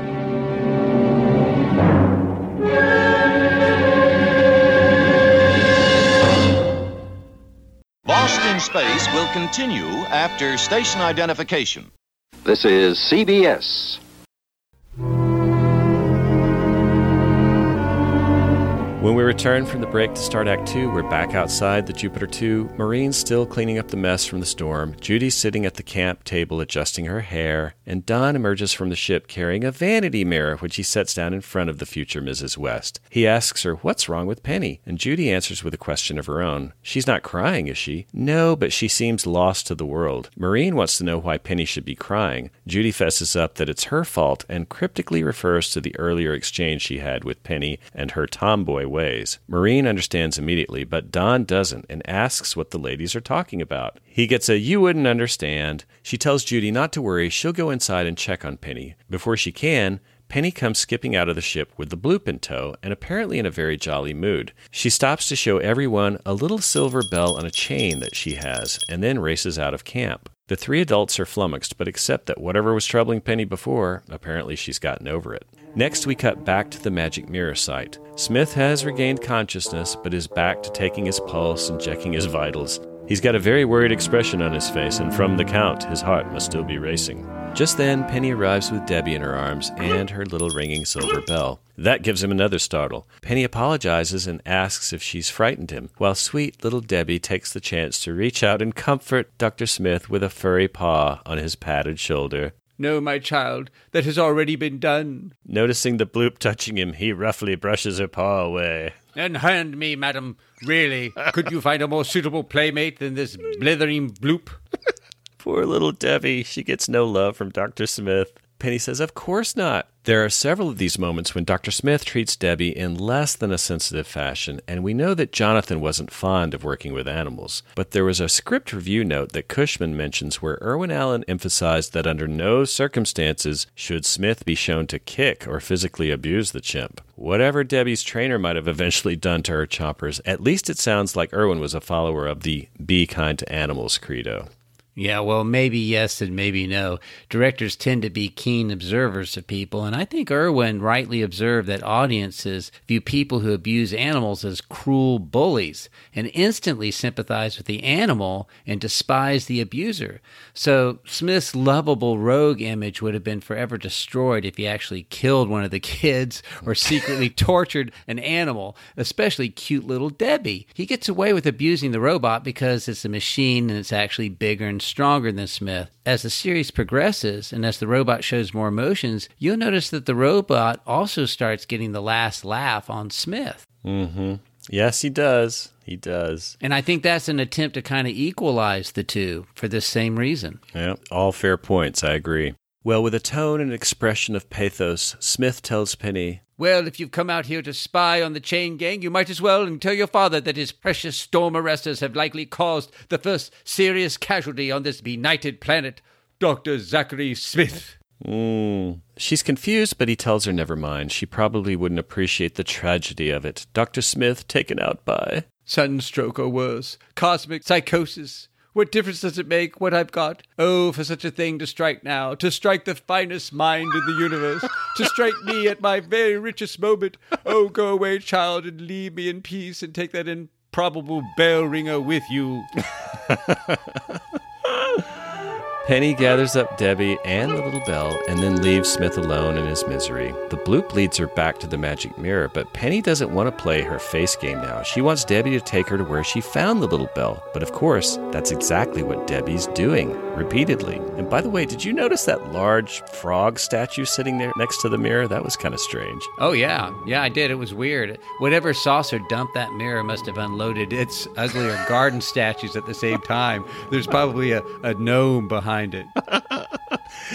Lost in Space will continue after station identification. This is CBS. When we return from the break to start Act 2, we're back outside the Jupiter 2. Maureen's still cleaning up the mess from the storm. Judy sitting at the camp table adjusting her hair, and Don emerges from the ship carrying a vanity mirror, which he sets down in front of the future Mrs. West. He asks her, What's wrong with Penny? And Judy answers with a question of her own. She's not crying, is she? No, but she seems lost to the world. Maureen wants to know why Penny should be crying. Judy fesses up that it's her fault and cryptically refers to the earlier exchange she had with Penny and her tomboy ways. Maureen understands immediately, but Don doesn't and asks what the ladies are talking about. He gets a you wouldn't understand. She tells Judy not to worry, she'll go inside and check on Penny. Before she can, Penny comes skipping out of the ship with the bloop in tow and apparently in a very jolly mood. She stops to show everyone a little silver bell on a chain that she has and then races out of camp. The three adults are flummoxed, but accept that whatever was troubling Penny before, apparently she's gotten over it. Next, we cut back to the magic mirror site. Smith has regained consciousness, but is back to taking his pulse and checking his vitals. He's got a very worried expression on his face, and from the count, his heart must still be racing. Just then, Penny arrives with Debbie in her arms and her little ringing silver bell. That gives him another startle. Penny apologizes and asks if she's frightened him, while sweet little Debbie takes the chance to reach out and comfort Dr. Smith with a furry paw on his padded shoulder. No, my child, that has already been done. Noticing the bloop touching him, he roughly brushes her paw away. And hand me, madam. Really, could you find a more suitable playmate than this blithering bloop? Poor little Debbie. She gets no love from Dr. Smith. Penny says, Of course not. There are several of these moments when Dr. Smith treats Debbie in less than a sensitive fashion, and we know that Jonathan wasn't fond of working with animals. But there was a script review note that Cushman mentions where Irwin Allen emphasized that under no circumstances should Smith be shown to kick or physically abuse the chimp. Whatever Debbie's trainer might have eventually done to her choppers, at least it sounds like Irwin was a follower of the be kind to animals credo. Yeah, well, maybe yes and maybe no. Directors tend to be keen observers of people, and I think Irwin rightly observed that audiences view people who abuse animals as cruel bullies and instantly sympathize with the animal and despise the abuser. So Smith's lovable rogue image would have been forever destroyed if he actually killed one of the kids or secretly tortured an animal, especially cute little Debbie. He gets away with abusing the robot because it's a machine and it's actually bigger and stronger than Smith. As the series progresses and as the robot shows more emotions, you'll notice that the robot also starts getting the last laugh on Smith. Mm-hmm. Yes, he does. He does. And I think that's an attempt to kind of equalize the two for this same reason. Yeah, all fair points. I agree. Well, with a tone and expression of pathos, Smith tells Penny, Well, if you've come out here to spy on the chain gang, you might as well and tell your father that his precious storm arresters have likely caused the first serious casualty on this benighted planet, Dr. Zachary Smith. Mm. She's confused, but he tells her never mind. She probably wouldn't appreciate the tragedy of it. Dr. Smith taken out by. Sunstroke or worse. Cosmic psychosis. What difference does it make what I've got? Oh, for such a thing to strike now, to strike the finest mind in the universe, to strike me at my very richest moment. Oh, go away, child, and leave me in peace and take that improbable bell ringer with you. Penny gathers up Debbie and the little bell and then leaves Smith alone in his misery. The bloop leads her back to the magic mirror, but Penny doesn't want to play her face game now. She wants Debbie to take her to where she found the little bell. But of course, that's exactly what Debbie's doing, repeatedly. And by the way, did you notice that large frog statue sitting there next to the mirror? That was kind of strange. Oh, yeah. Yeah, I did. It was weird. Whatever saucer dumped that mirror must have unloaded its uglier garden statues at the same time. There's probably a, a gnome behind behind it.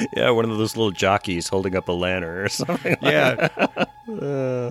yeah, one of those little jockeys holding up a lantern or something. Yeah. uh,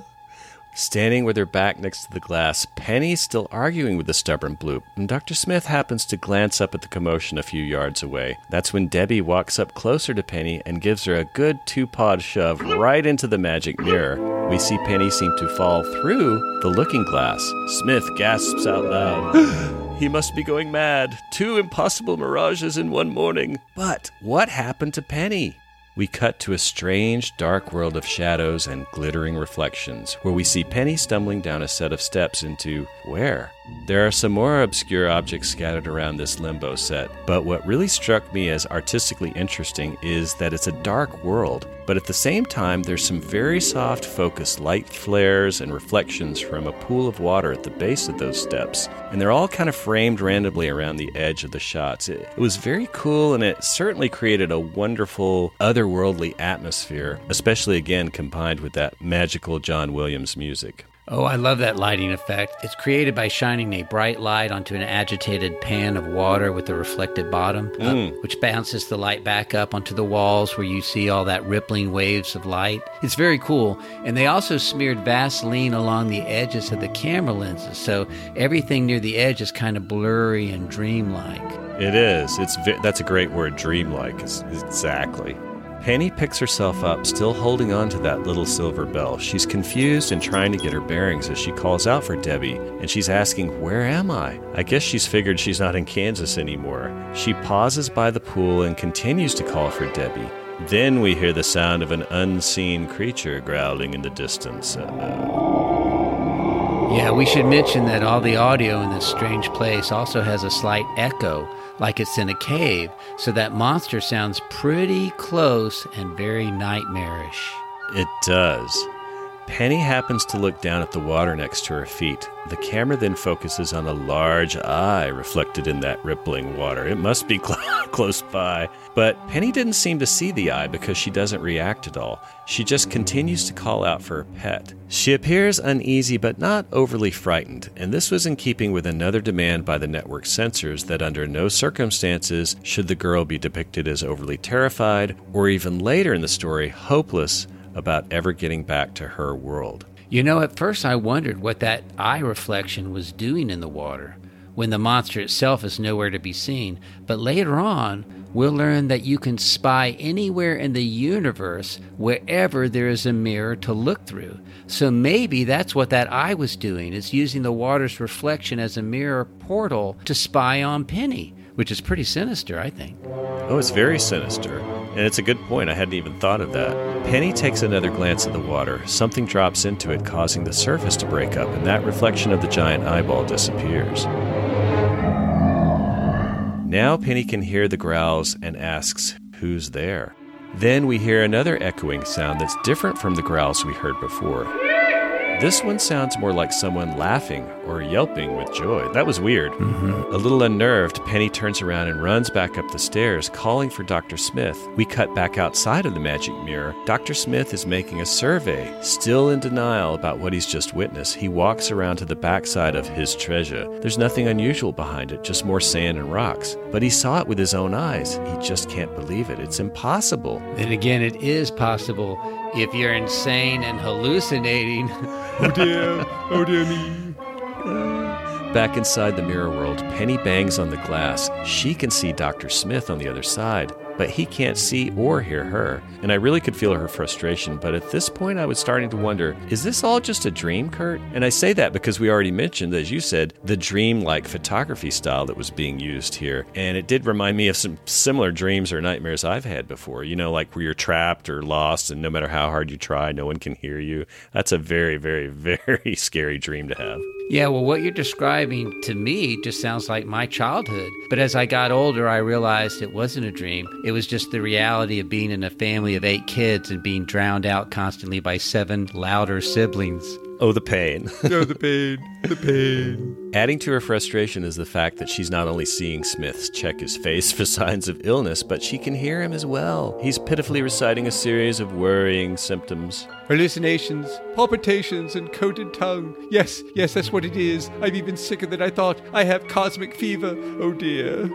standing with her back next to the glass, Penny's still arguing with the stubborn Bloop, and Dr. Smith happens to glance up at the commotion a few yards away. That's when Debbie walks up closer to Penny and gives her a good two pod shove right into the magic mirror. We see Penny seem to fall through the looking glass. Smith gasps out loud. He must be going mad. Two impossible mirages in one morning. But what happened to Penny? We cut to a strange, dark world of shadows and glittering reflections, where we see Penny stumbling down a set of steps into where? There are some more obscure objects scattered around this limbo set, but what really struck me as artistically interesting is that it's a dark world, but at the same time, there's some very soft focused light flares and reflections from a pool of water at the base of those steps, and they're all kind of framed randomly around the edge of the shots. It, it was very cool, and it certainly created a wonderful, otherworldly atmosphere, especially again combined with that magical John Williams music. Oh, I love that lighting effect. It's created by shining a bright light onto an agitated pan of water with a reflected bottom, Mm. uh, which bounces the light back up onto the walls where you see all that rippling waves of light. It's very cool. And they also smeared Vaseline along the edges of the camera lenses, so everything near the edge is kind of blurry and dreamlike. It is. It's that's a great word, dreamlike. It's- Exactly. Penny picks herself up, still holding on to that little silver bell. She's confused and trying to get her bearings as she calls out for Debbie, and she's asking, Where am I? I guess she's figured she's not in Kansas anymore. She pauses by the pool and continues to call for Debbie. Then we hear the sound of an unseen creature growling in the distance. Uh-oh. Yeah, we should mention that all the audio in this strange place also has a slight echo, like it's in a cave, so that monster sounds pretty close and very nightmarish. It does. Penny happens to look down at the water next to her feet. The camera then focuses on a large eye reflected in that rippling water. It must be cl- close by. But Penny didn't seem to see the eye because she doesn't react at all. She just continues to call out for her pet. She appears uneasy but not overly frightened, and this was in keeping with another demand by the network censors that under no circumstances should the girl be depicted as overly terrified or even later in the story hopeless about ever getting back to her world. You know, at first I wondered what that eye reflection was doing in the water when the monster itself is nowhere to be seen. But later on, we'll learn that you can spy anywhere in the universe wherever there is a mirror to look through. So maybe that's what that eye was doing, is using the water's reflection as a mirror portal to spy on Penny, which is pretty sinister, I think. Oh, it's very sinister. And it's a good point. I hadn't even thought of that. Penny takes another glance at the water. Something drops into it, causing the surface to break up, and that reflection of the giant eyeball disappears. Now Penny can hear the growls and asks, Who's there? Then we hear another echoing sound that's different from the growls we heard before. This one sounds more like someone laughing or yelping with joy. That was weird. Mm-hmm. A little unnerved, Penny turns around and runs back up the stairs, calling for Dr. Smith. We cut back outside of the magic mirror. Dr. Smith is making a survey. Still in denial about what he's just witnessed, he walks around to the backside of his treasure. There's nothing unusual behind it, just more sand and rocks. But he saw it with his own eyes. He just can't believe it. It's impossible. Then again, it is possible if you're insane and hallucinating. oh dear, oh dear me. Back inside the mirror world, Penny bangs on the glass. She can see Dr. Smith on the other side, but he can't see or hear her. And I really could feel her frustration, but at this point I was starting to wonder is this all just a dream, Kurt? And I say that because we already mentioned, as you said, the dream like photography style that was being used here. And it did remind me of some similar dreams or nightmares I've had before, you know, like where you're trapped or lost, and no matter how hard you try, no one can hear you. That's a very, very, very scary dream to have. Yeah, well, what you're describing to me just sounds like my childhood. But as I got older, I realized it wasn't a dream. Was just the reality of being in a family of eight kids and being drowned out constantly by seven louder siblings. Oh, the pain. oh, the pain. The pain. Adding to her frustration is the fact that she's not only seeing Smith's check his face for signs of illness, but she can hear him as well. He's pitifully reciting a series of worrying symptoms. Hallucinations, palpitations, and coated tongue. Yes, yes, that's what it is. I'm even sicker than I thought. I have cosmic fever. Oh dear.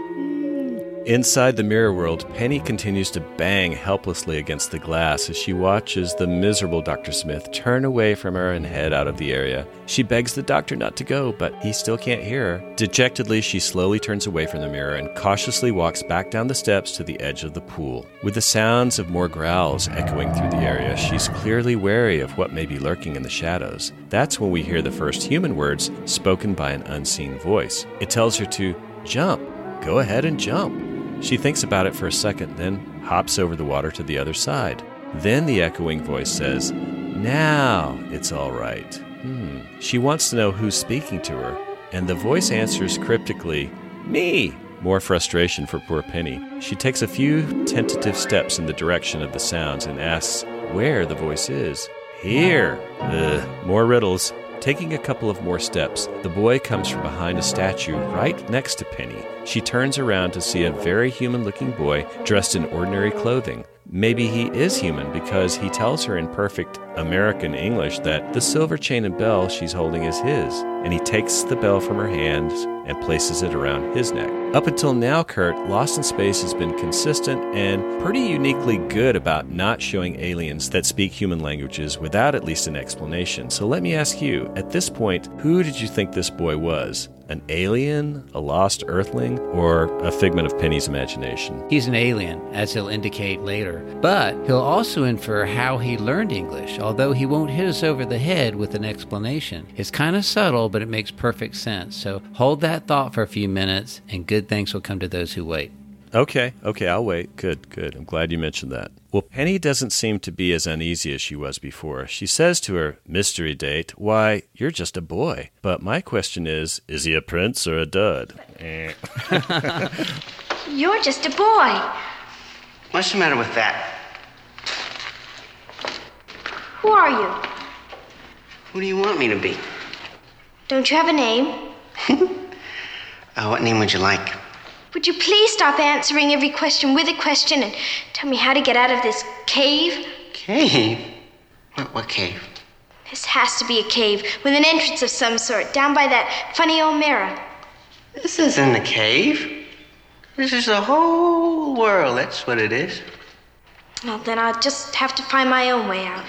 Inside the mirror world, Penny continues to bang helplessly against the glass as she watches the miserable Dr. Smith turn away from her and head out of the area. She begs the doctor not to go, but he still can't hear her. Dejectedly, she slowly turns away from the mirror and cautiously walks back down the steps to the edge of the pool. With the sounds of more growls echoing through the area, she's clearly wary of what may be lurking in the shadows. That's when we hear the first human words spoken by an unseen voice. It tells her to jump. Go ahead and jump. She thinks about it for a second, then hops over the water to the other side. Then the echoing voice says, Now it's all right. Hmm. She wants to know who's speaking to her, and the voice answers cryptically, Me! More frustration for poor Penny. She takes a few tentative steps in the direction of the sounds and asks where the voice is. Here! Ugh, more riddles. Taking a couple of more steps, the boy comes from behind a statue right next to Penny. She turns around to see a very human looking boy dressed in ordinary clothing. Maybe he is human because he tells her in perfect American English that the silver chain and bell she's holding is his, and he takes the bell from her hands and places it around his neck. Up until now, Kurt, Lost in Space has been consistent and pretty uniquely good about not showing aliens that speak human languages without at least an explanation. So let me ask you, at this point, who did you think this boy was? An alien, a lost earthling, or a figment of Penny's imagination? He's an alien, as he'll indicate later, but he'll also infer how he learned English, although he won't hit us over the head with an explanation. It's kind of subtle, but it makes perfect sense. So hold that thought for a few minutes, and good things will come to those who wait. Okay, okay, I'll wait. Good, good. I'm glad you mentioned that. Well, Penny doesn't seem to be as uneasy as she was before. She says to her mystery date, Why, you're just a boy. But my question is, is he a prince or a dud? Eh. You're just a boy. What's the matter with that? Who are you? Who do you want me to be? Don't you have a name? Uh, what name would you like? Would you please stop answering every question with a question and tell me how to get out of this cave? Cave? What, what cave? This has to be a cave with an entrance of some sort down by that funny old mirror. This isn't a cave. This is the whole world. That's what it is. Well, then I'll just have to find my own way out.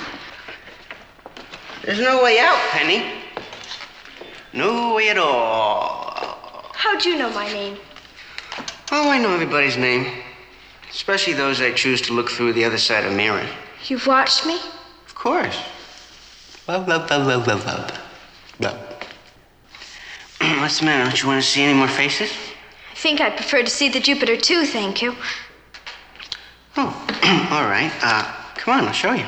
There's no way out, Penny. No way at all. How'd you know my name? Oh, I know everybody's name. Especially those I choose to look through the other side of the mirror. You've watched me? Of course. Love, love, love, love, love, love. Love. What's the matter? Don't you want to see any more faces? I think I'd prefer to see the Jupiter 2, thank you. Oh, all right. Uh, come on, I'll show you.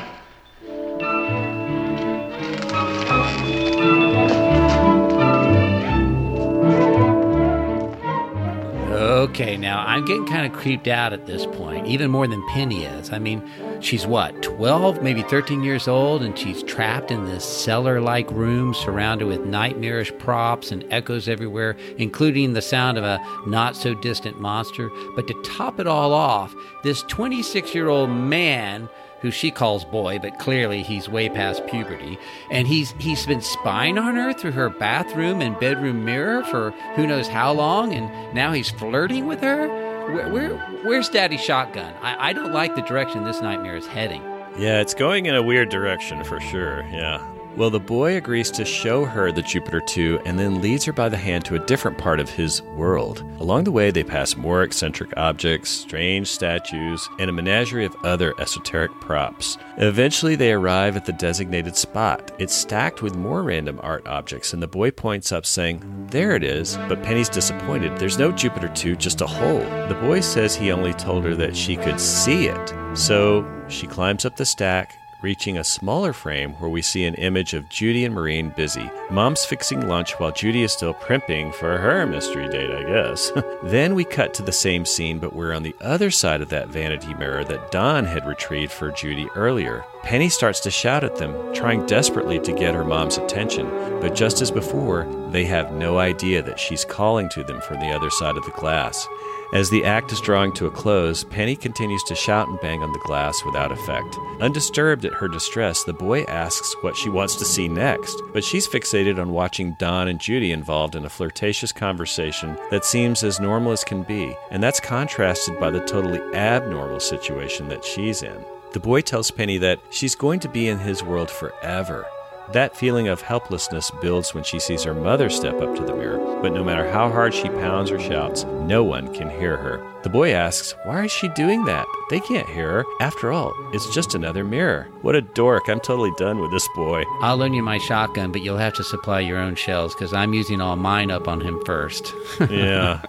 Okay, now I'm getting kind of creeped out at this point, even more than Penny is. I mean, she's what, 12, maybe 13 years old, and she's trapped in this cellar like room surrounded with nightmarish props and echoes everywhere, including the sound of a not so distant monster. But to top it all off, this 26 year old man who she calls boy, but clearly he's way past puberty. And he's he's been spying on her through her bathroom and bedroom mirror for who knows how long, and now he's flirting with her. Where, where where's Daddy Shotgun? I, I don't like the direction this nightmare is heading. Yeah, it's going in a weird direction for sure. Yeah. Well, the boy agrees to show her the Jupiter 2 and then leads her by the hand to a different part of his world. Along the way, they pass more eccentric objects, strange statues, and a menagerie of other esoteric props. Eventually, they arrive at the designated spot. It's stacked with more random art objects, and the boy points up, saying, There it is. But Penny's disappointed. There's no Jupiter 2, just a hole. The boy says he only told her that she could see it. So she climbs up the stack, reaching a smaller frame where we see an image of Judy and Maureen busy. Mom's fixing lunch while Judy is still primping for her mystery date, I guess. then we cut to the same scene, but we're on the other side of that vanity mirror that Don had retrieved for Judy earlier. Penny starts to shout at them, trying desperately to get her mom's attention, but just as before, they have no idea that she's calling to them from the other side of the glass. As the act is drawing to a close, Penny continues to shout and bang on the glass without effect. Undisturbed at her distress, the boy asks what she wants to see next, but she's fixated on watching Don and Judy involved in a flirtatious conversation that seems as normal as can be, and that's contrasted by the totally abnormal situation that she's in. The boy tells Penny that she's going to be in his world forever. That feeling of helplessness builds when she sees her mother step up to the mirror, but no matter how hard she pounds or shouts, no one can hear her. The boy asks, Why is she doing that? They can't hear her. After all, it's just another mirror. What a dork. I'm totally done with this boy. I'll loan you my shotgun, but you'll have to supply your own shells because I'm using all mine up on him first. yeah.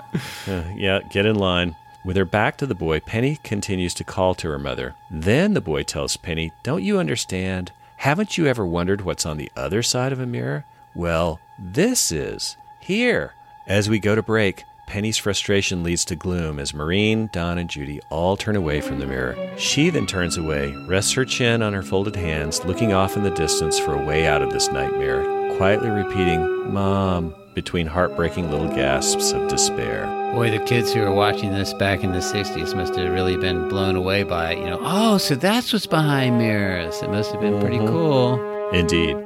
Yeah, get in line. With her back to the boy, Penny continues to call to her mother. Then the boy tells Penny, Don't you understand? Haven't you ever wondered what's on the other side of a mirror? Well, this is here. As we go to break, Penny's frustration leads to gloom as Maureen, Don, and Judy all turn away from the mirror. She then turns away, rests her chin on her folded hands, looking off in the distance for a way out of this nightmare, quietly repeating, Mom, between heartbreaking little gasps of despair. Boy, the kids who were watching this back in the 60s must have really been blown away by it. You know, oh, so that's what's behind mirrors. It must have been pretty mm-hmm. cool. Indeed.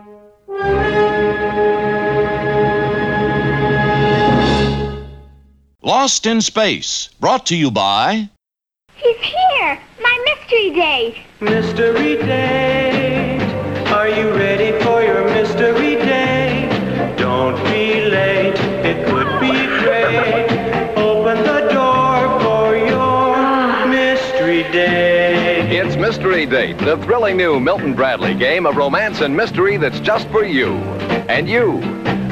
Lost in Space, brought to you by. He's here! My mystery date! Mystery date. Are you ready Date, the thrilling new Milton Bradley game of romance and mystery that's just for you. And you.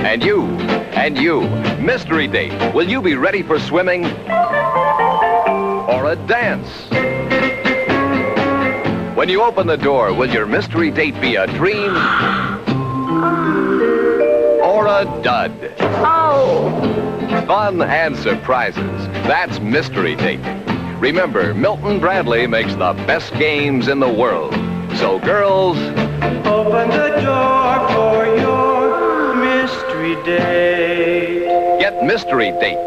And you. And you. Mystery Date. Will you be ready for swimming? Or a dance? When you open the door, will your mystery date be a dream or a dud? Oh. Fun and surprises. That's Mystery Date. Remember, Milton Bradley makes the best games in the world. So, girls, Open the door for your mystery date. get Mystery Date.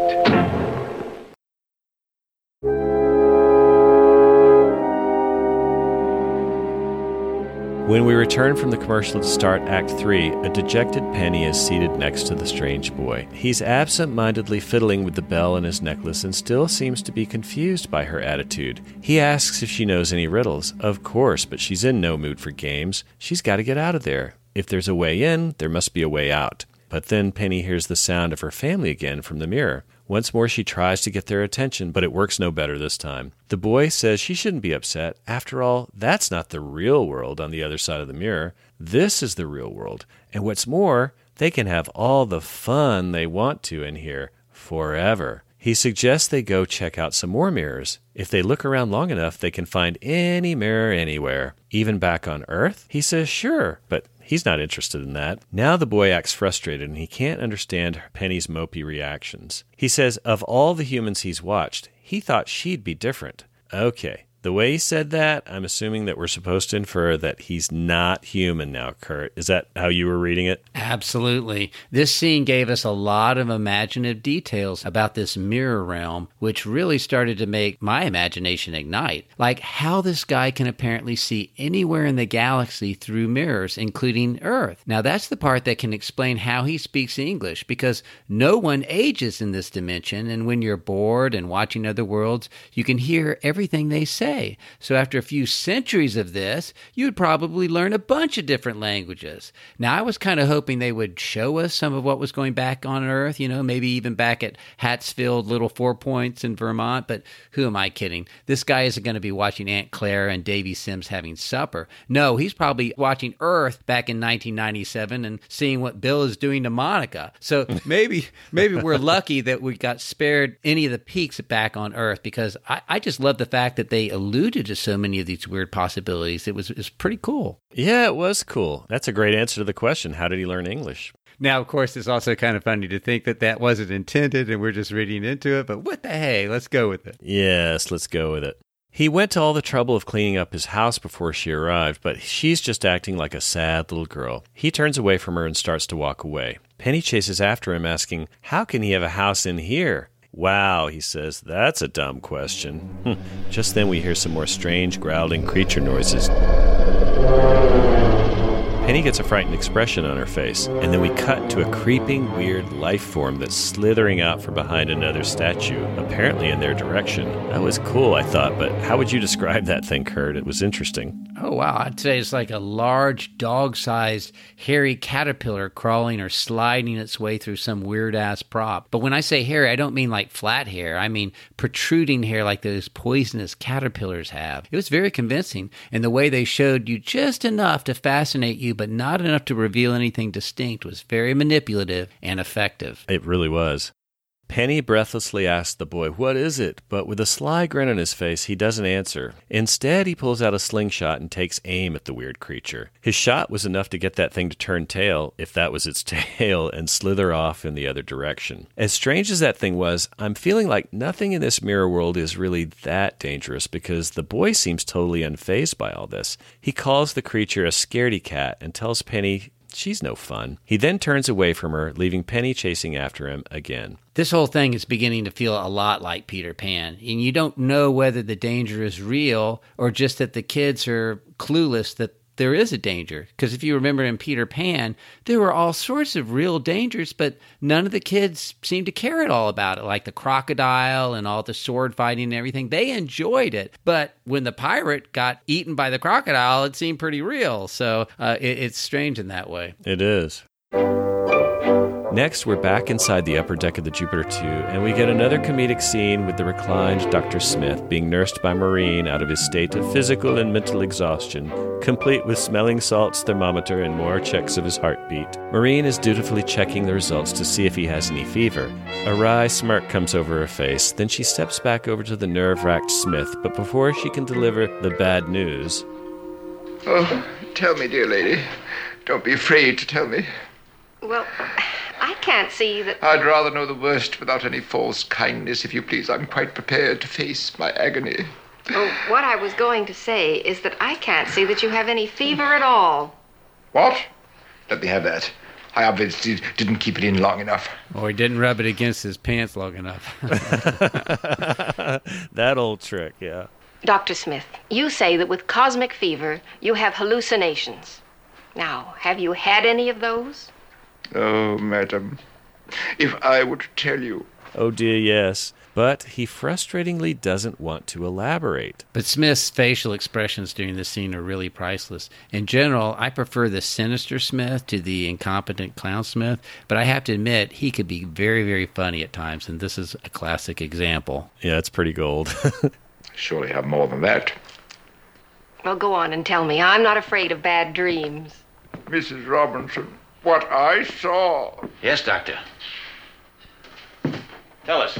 When we return from the commercial to start Act 3, a dejected Penny is seated next to the strange boy. He's absent mindedly fiddling with the bell in his necklace and still seems to be confused by her attitude. He asks if she knows any riddles. Of course, but she's in no mood for games. She's got to get out of there. If there's a way in, there must be a way out. But then Penny hears the sound of her family again from the mirror. Once more, she tries to get their attention, but it works no better this time. The boy says she shouldn't be upset. After all, that's not the real world on the other side of the mirror. This is the real world. And what's more, they can have all the fun they want to in here forever. He suggests they go check out some more mirrors. If they look around long enough, they can find any mirror anywhere. Even back on Earth? He says, sure, but he's not interested in that. Now the boy acts frustrated and he can't understand Penny's mopey reactions. He says, of all the humans he's watched, he thought she'd be different. Okay. The way he said that, I'm assuming that we're supposed to infer that he's not human now, Kurt. Is that how you were reading it? Absolutely. This scene gave us a lot of imaginative details about this mirror realm, which really started to make my imagination ignite. Like how this guy can apparently see anywhere in the galaxy through mirrors, including Earth. Now, that's the part that can explain how he speaks English, because no one ages in this dimension, and when you're bored and watching other worlds, you can hear everything they say. So, after a few centuries of this, you'd probably learn a bunch of different languages. Now, I was kind of hoping they would show us some of what was going back on Earth, you know, maybe even back at Hatsfield, Little Four Points in Vermont, but who am I kidding? This guy isn't going to be watching Aunt Claire and Davy Sims having supper. No, he's probably watching Earth back in 1997 and seeing what Bill is doing to Monica. So maybe maybe we're lucky that we got spared any of the peaks back on Earth because I, I just love the fact that they alluded to so many of these weird possibilities. It was it was pretty cool. Yeah, it was cool. That's a great answer to the question. How did he learn English? Now, of course, it's also kind of funny to think that that wasn't intended and we're just reading into it, but what the hey, let's go with it. Yes, let's go with it. He went to all the trouble of cleaning up his house before she arrived, but she's just acting like a sad little girl. He turns away from her and starts to walk away. Penny chases after him, asking, How can he have a house in here? Wow, he says, that's a dumb question. Just then we hear some more strange growling creature noises. Penny gets a frightened expression on her face, and then we cut to a creeping, weird life form that's slithering out from behind another statue, apparently in their direction. That was cool, I thought, but how would you describe that thing, Kurt? It was interesting. Oh, wow. I'd say it's like a large, dog sized, hairy caterpillar crawling or sliding its way through some weird ass prop. But when I say hairy, I don't mean like flat hair. I mean protruding hair like those poisonous caterpillars have. It was very convincing, and the way they showed you just enough to fascinate you, but not enough to reveal anything distinct, was very manipulative and effective. It really was. Penny breathlessly asks the boy, What is it? But with a sly grin on his face, he doesn't answer. Instead, he pulls out a slingshot and takes aim at the weird creature. His shot was enough to get that thing to turn tail, if that was its tail, and slither off in the other direction. As strange as that thing was, I'm feeling like nothing in this mirror world is really that dangerous because the boy seems totally unfazed by all this. He calls the creature a scaredy cat and tells Penny She's no fun. He then turns away from her, leaving Penny chasing after him again. This whole thing is beginning to feel a lot like Peter Pan, and you don't know whether the danger is real or just that the kids are clueless that there is a danger. Because if you remember in Peter Pan, there were all sorts of real dangers, but none of the kids seemed to care at all about it, like the crocodile and all the sword fighting and everything. They enjoyed it. But when the pirate got eaten by the crocodile, it seemed pretty real. So uh, it, it's strange in that way. It is. Next, we're back inside the upper deck of the Jupiter 2, and we get another comedic scene with the reclined Dr. Smith being nursed by Maureen out of his state of physical and mental exhaustion, complete with smelling salts, thermometer, and more checks of his heartbeat. Maureen is dutifully checking the results to see if he has any fever. A wry smirk comes over her face, then she steps back over to the nerve racked Smith, but before she can deliver the bad news, Oh, tell me, dear lady. Don't be afraid to tell me. Well, I can't see that. I'd rather know the worst without any false kindness, if you please. I'm quite prepared to face my agony. Oh, what I was going to say is that I can't see that you have any fever at all. What? Let me have that. I obviously didn't keep it in long enough. Or he didn't rub it against his pants long enough. that old trick, yeah. Dr. Smith, you say that with cosmic fever, you have hallucinations. Now, have you had any of those? Oh, madam, if I were to tell you. Oh dear, yes. But he frustratingly doesn't want to elaborate. But Smith's facial expressions during this scene are really priceless. In general, I prefer the sinister Smith to the incompetent clown Smith, but I have to admit he could be very, very funny at times, and this is a classic example. Yeah, it's pretty gold. Surely have more than that. Well, go on and tell me. I'm not afraid of bad dreams. Mrs. Robinson, what I saw. Yes, Doctor. Tell us.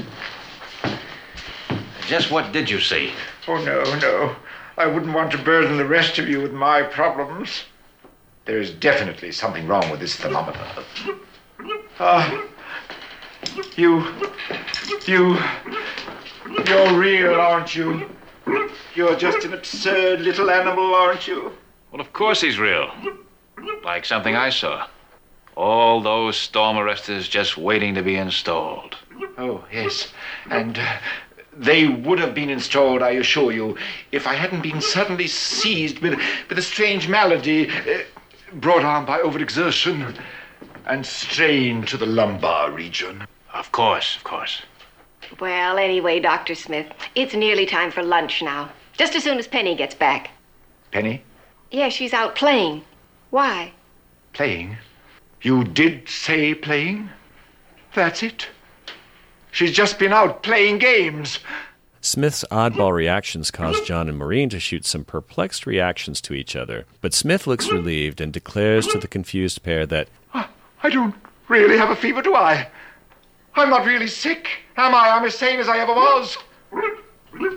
Just what did you see? Oh, no, no. I wouldn't want to burden the rest of you with my problems. There is definitely something wrong with this thermometer. Ah, you, you, you're real, aren't you? You're just an absurd little animal, aren't you? Well, of course he's real. Like something I saw. All those storm arresters just waiting to be installed. Oh, yes. And uh, they would have been installed, I assure you, if I hadn't been suddenly seized with, with a strange malady uh, brought on by overexertion and strain to the lumbar region. Of course, of course. Well, anyway, Dr. Smith, it's nearly time for lunch now. Just as soon as Penny gets back. Penny? Yeah, she's out playing. Why? Playing? You did say playing? That's it. She's just been out playing games. Smith's oddball reactions cause John and Maureen to shoot some perplexed reactions to each other, but Smith looks relieved and declares to the confused pair that I don't really have a fever, do I? I'm not really sick, am I? I'm as sane as I ever was.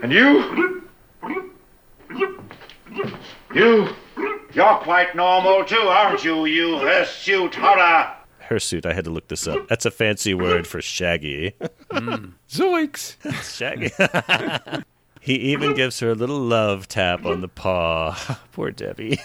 And you? You? You're quite normal too, aren't you, you hirsute horror? hirsute. I had to look this up. That's a fancy word for shaggy. mm. Zoinks! shaggy. he even gives her a little love tap on the paw. Poor Debbie.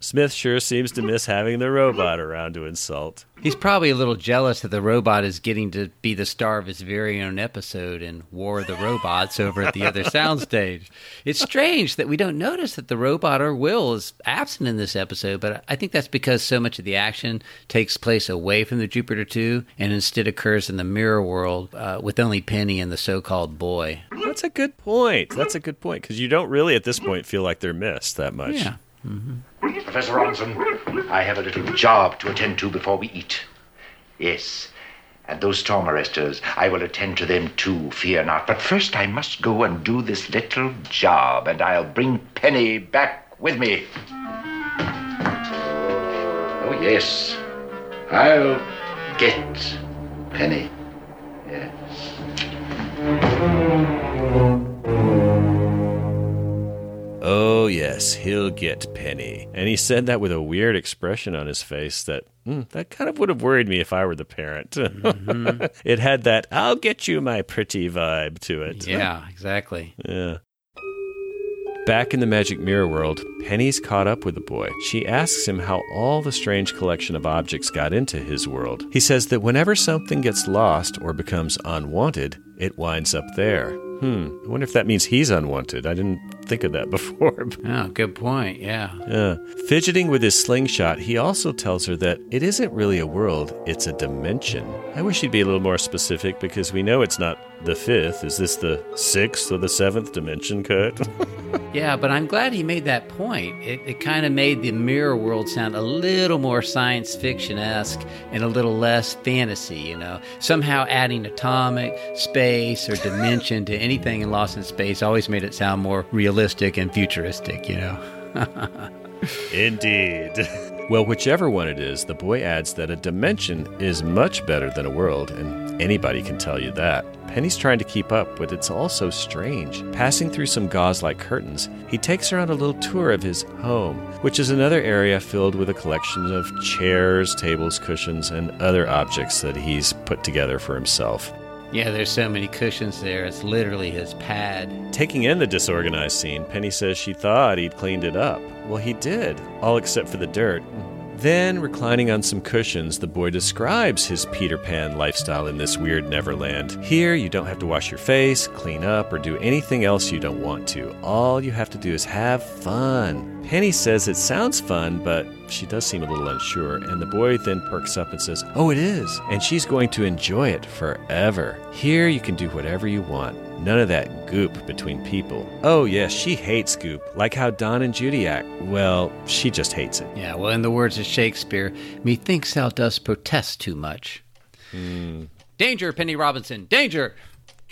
Smith sure seems to miss having the robot around to insult. He's probably a little jealous that the robot is getting to be the star of his very own episode in War of the Robots over at the other soundstage. It's strange that we don't notice that the robot or Will is absent in this episode, but I think that's because so much of the action takes place away from the Jupiter 2 and instead occurs in the mirror world uh, with only Penny and the so called boy. That's a good point. That's a good point because you don't really at this point feel like they're missed that much. Yeah. Mm-hmm. Professor Robinson, I have a little job to attend to before we eat. Yes. And those storm arresters, I will attend to them too, fear not. But first I must go and do this little job, and I'll bring Penny back with me. Oh, yes. I'll get Penny. Yes. Oh, yes, he'll get Penny. And he said that with a weird expression on his face that mm, that kind of would have worried me if I were the parent. Mm-hmm. it had that I'll get you, my pretty vibe to it. Yeah, exactly. Yeah. Back in the magic mirror world, Penny's caught up with the boy. She asks him how all the strange collection of objects got into his world. He says that whenever something gets lost or becomes unwanted, it winds up there. Hmm. I wonder if that means he's unwanted. I didn't think of that before. Oh, good point. Yeah. Yeah. Fidgeting with his slingshot, he also tells her that it isn't really a world, it's a dimension. I wish he'd be a little more specific because we know it's not the fifth. Is this the sixth or the seventh dimension, Kurt? Yeah, but I'm glad he made that point. It, it kind of made the mirror world sound a little more science fiction esque and a little less fantasy, you know. Somehow adding atomic, space, or dimension to anything in Lost in Space always made it sound more realistic and futuristic, you know. Indeed. Well, whichever one it is, the boy adds that a dimension is much better than a world, and anybody can tell you that. Penny's trying to keep up, but it's all so strange. Passing through some gauze like curtains, he takes her on a little tour of his home, which is another area filled with a collection of chairs, tables, cushions, and other objects that he's put together for himself. Yeah, there's so many cushions there. It's literally his pad. Taking in the disorganized scene, Penny says she thought he'd cleaned it up. Well, he did, all except for the dirt. Then, reclining on some cushions, the boy describes his Peter Pan lifestyle in this weird Neverland. Here, you don't have to wash your face, clean up, or do anything else you don't want to. All you have to do is have fun. Penny says it sounds fun, but she does seem a little unsure, and the boy then perks up and says, Oh, it is, and she's going to enjoy it forever. Here, you can do whatever you want. None of that goop between people. Oh, yes, she hates goop, like how Don and Judy act. Well, she just hates it. Yeah, well, in the words of Shakespeare, methinks thou dost protest too much. Hmm. Danger, Penny Robinson, danger!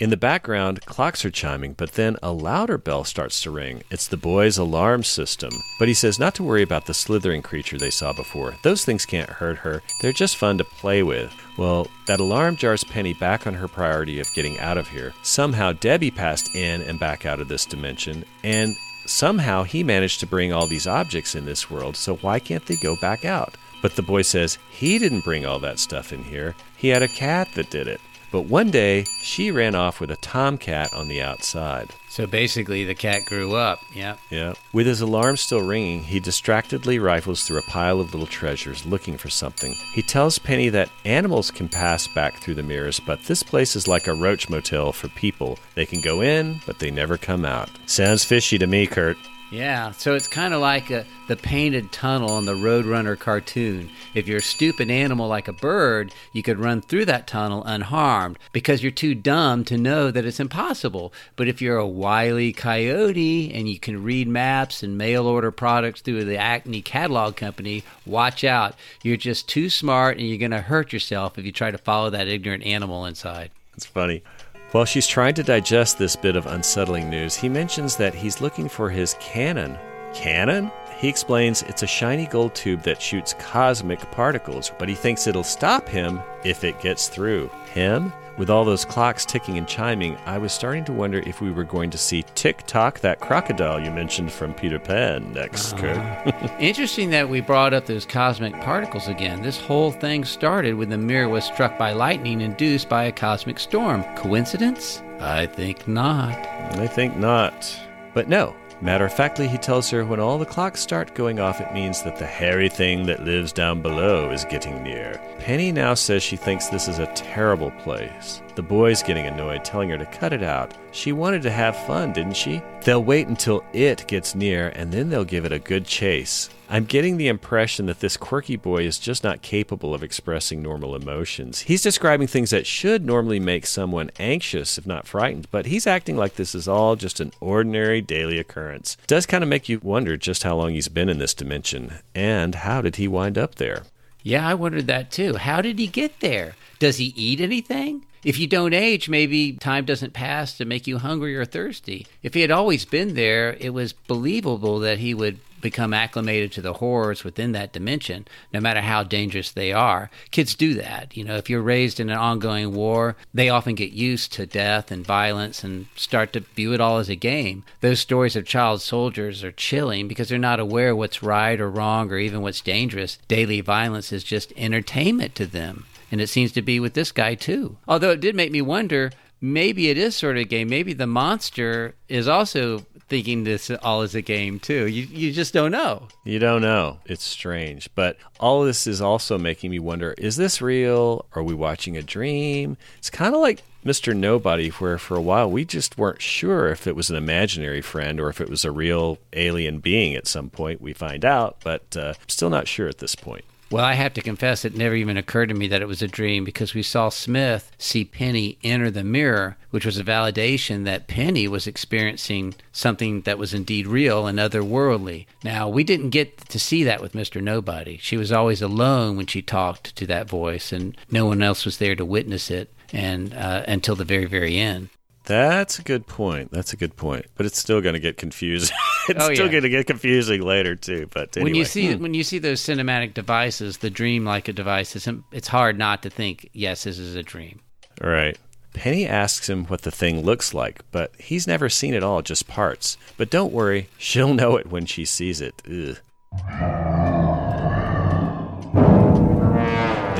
In the background, clocks are chiming, but then a louder bell starts to ring. It's the boy's alarm system. But he says not to worry about the slithering creature they saw before. Those things can't hurt her, they're just fun to play with. Well, that alarm jars Penny back on her priority of getting out of here. Somehow, Debbie passed in and back out of this dimension, and somehow he managed to bring all these objects in this world, so why can't they go back out? But the boy says he didn't bring all that stuff in here, he had a cat that did it. But one day, she ran off with a tomcat on the outside. So basically, the cat grew up. Yeah. Yeah. With his alarm still ringing, he distractedly rifles through a pile of little treasures looking for something. He tells Penny that animals can pass back through the mirrors, but this place is like a roach motel for people. They can go in, but they never come out. Sounds fishy to me, Kurt. Yeah, so it's kind of like a, the painted tunnel in the Roadrunner cartoon. If you're a stupid animal like a bird, you could run through that tunnel unharmed because you're too dumb to know that it's impossible. But if you're a wily coyote and you can read maps and mail order products through the Acme Catalog Company, watch out. You're just too smart and you're going to hurt yourself if you try to follow that ignorant animal inside. It's funny. While she's trying to digest this bit of unsettling news, he mentions that he's looking for his cannon. Cannon? He explains it's a shiny gold tube that shoots cosmic particles, but he thinks it'll stop him if it gets through. Him? With all those clocks ticking and chiming, I was starting to wonder if we were going to see Tick Tock, that crocodile you mentioned from Peter Pan, next, ah. Kurt. Interesting that we brought up those cosmic particles again. This whole thing started when the mirror was struck by lightning induced by a cosmic storm. Coincidence? I think not. I think not. But no. Matter of factly, he tells her when all the clocks start going off, it means that the hairy thing that lives down below is getting near. Penny now says she thinks this is a terrible place. The boy's getting annoyed, telling her to cut it out. She wanted to have fun, didn't she? They'll wait until it gets near, and then they'll give it a good chase. I'm getting the impression that this quirky boy is just not capable of expressing normal emotions. He's describing things that should normally make someone anxious, if not frightened, but he's acting like this is all just an ordinary daily occurrence. It does kind of make you wonder just how long he's been in this dimension, and how did he wind up there? Yeah, I wondered that too. How did he get there? Does he eat anything? If you don't age, maybe time doesn't pass to make you hungry or thirsty. If he had always been there, it was believable that he would become acclimated to the horrors within that dimension, no matter how dangerous they are. Kids do that. You know, if you're raised in an ongoing war, they often get used to death and violence and start to view it all as a game. Those stories of child soldiers are chilling because they're not aware what's right or wrong or even what's dangerous. Daily violence is just entertainment to them. And it seems to be with this guy too. Although it did make me wonder maybe it is sort of a game. Maybe the monster is also thinking this all is a game too. You you just don't know. You don't know. It's strange. But all this is also making me wonder is this real? Are we watching a dream? It's kind of like Mr. Nobody, where for a while we just weren't sure if it was an imaginary friend or if it was a real alien being at some point. We find out, but uh, still not sure at this point. Well, I have to confess, it never even occurred to me that it was a dream because we saw Smith see Penny enter the mirror, which was a validation that Penny was experiencing something that was indeed real and otherworldly. Now, we didn't get to see that with Mr. Nobody. She was always alone when she talked to that voice, and no one else was there to witness it and uh, until the very, very end. That's a good point. That's a good point. But it's still going to get confusing. it's Oh, still yeah. going to get confusing later too. But anyway. When you see Hmm. when you see those cinematic devices, the dream like a device, it's, it's hard not to think, yes, this is a dream. All right. Penny asks him what the thing looks like, but he's never seen it all, just parts. But don't worry, she'll know it when she sees it. Ugh.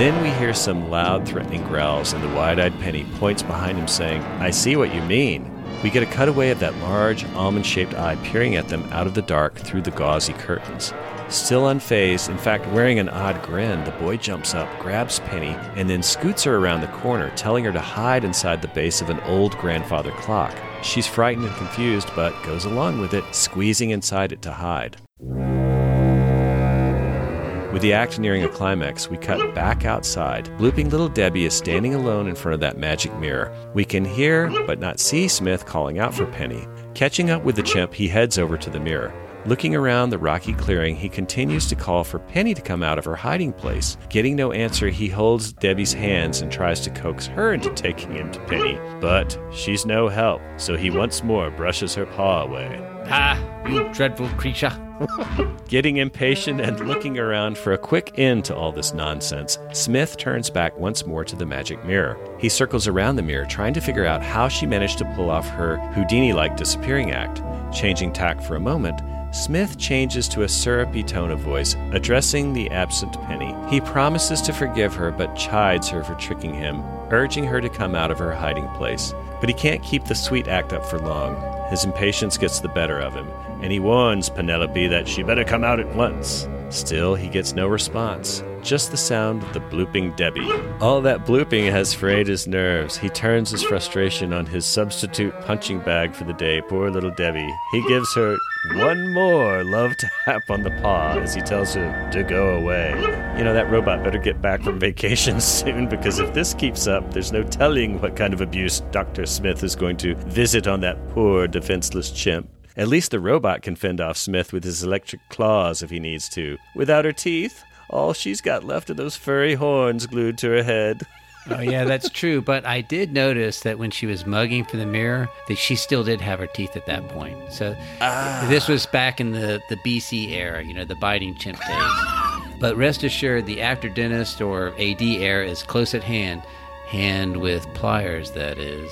Then we hear some loud, threatening growls, and the wide eyed Penny points behind him, saying, I see what you mean. We get a cutaway of that large, almond shaped eye peering at them out of the dark through the gauzy curtains. Still unfazed, in fact wearing an odd grin, the boy jumps up, grabs Penny, and then scoots her around the corner, telling her to hide inside the base of an old grandfather clock. She's frightened and confused, but goes along with it, squeezing inside it to hide. With the act nearing a climax, we cut back outside. Blooping little Debbie is standing alone in front of that magic mirror. We can hear, but not see Smith calling out for Penny. Catching up with the chimp, he heads over to the mirror. Looking around the rocky clearing, he continues to call for Penny to come out of her hiding place. Getting no answer, he holds Debbie's hands and tries to coax her into taking him to Penny. But she's no help, so he once more brushes her paw away. Ah, you dreadful creature. Getting impatient and looking around for a quick end to all this nonsense, Smith turns back once more to the magic mirror. He circles around the mirror, trying to figure out how she managed to pull off her Houdini like disappearing act. Changing tack for a moment, Smith changes to a syrupy tone of voice, addressing the absent Penny. He promises to forgive her, but chides her for tricking him, urging her to come out of her hiding place. But he can't keep the sweet act up for long. His impatience gets the better of him, and he warns Penelope that she better come out at once. Still, he gets no response, just the sound of the blooping Debbie. All that blooping has frayed his nerves. He turns his frustration on his substitute punching bag for the day, poor little Debbie. He gives her one more love tap on the paw as he tells her to go away. You know, that robot better get back from vacation soon because if this keeps up, there's no telling what kind of abuse Dr. Smith is going to visit on that poor, defenseless chimp. At least the robot can fend off Smith with his electric claws if he needs to. Without her teeth, all she's got left are those furry horns glued to her head. oh yeah, that's true. But I did notice that when she was mugging for the mirror, that she still did have her teeth at that point. So ah. this was back in the the BC era, you know, the biting chimp days. But rest assured, the after dentist or AD era is close at hand. Hand with pliers, that is.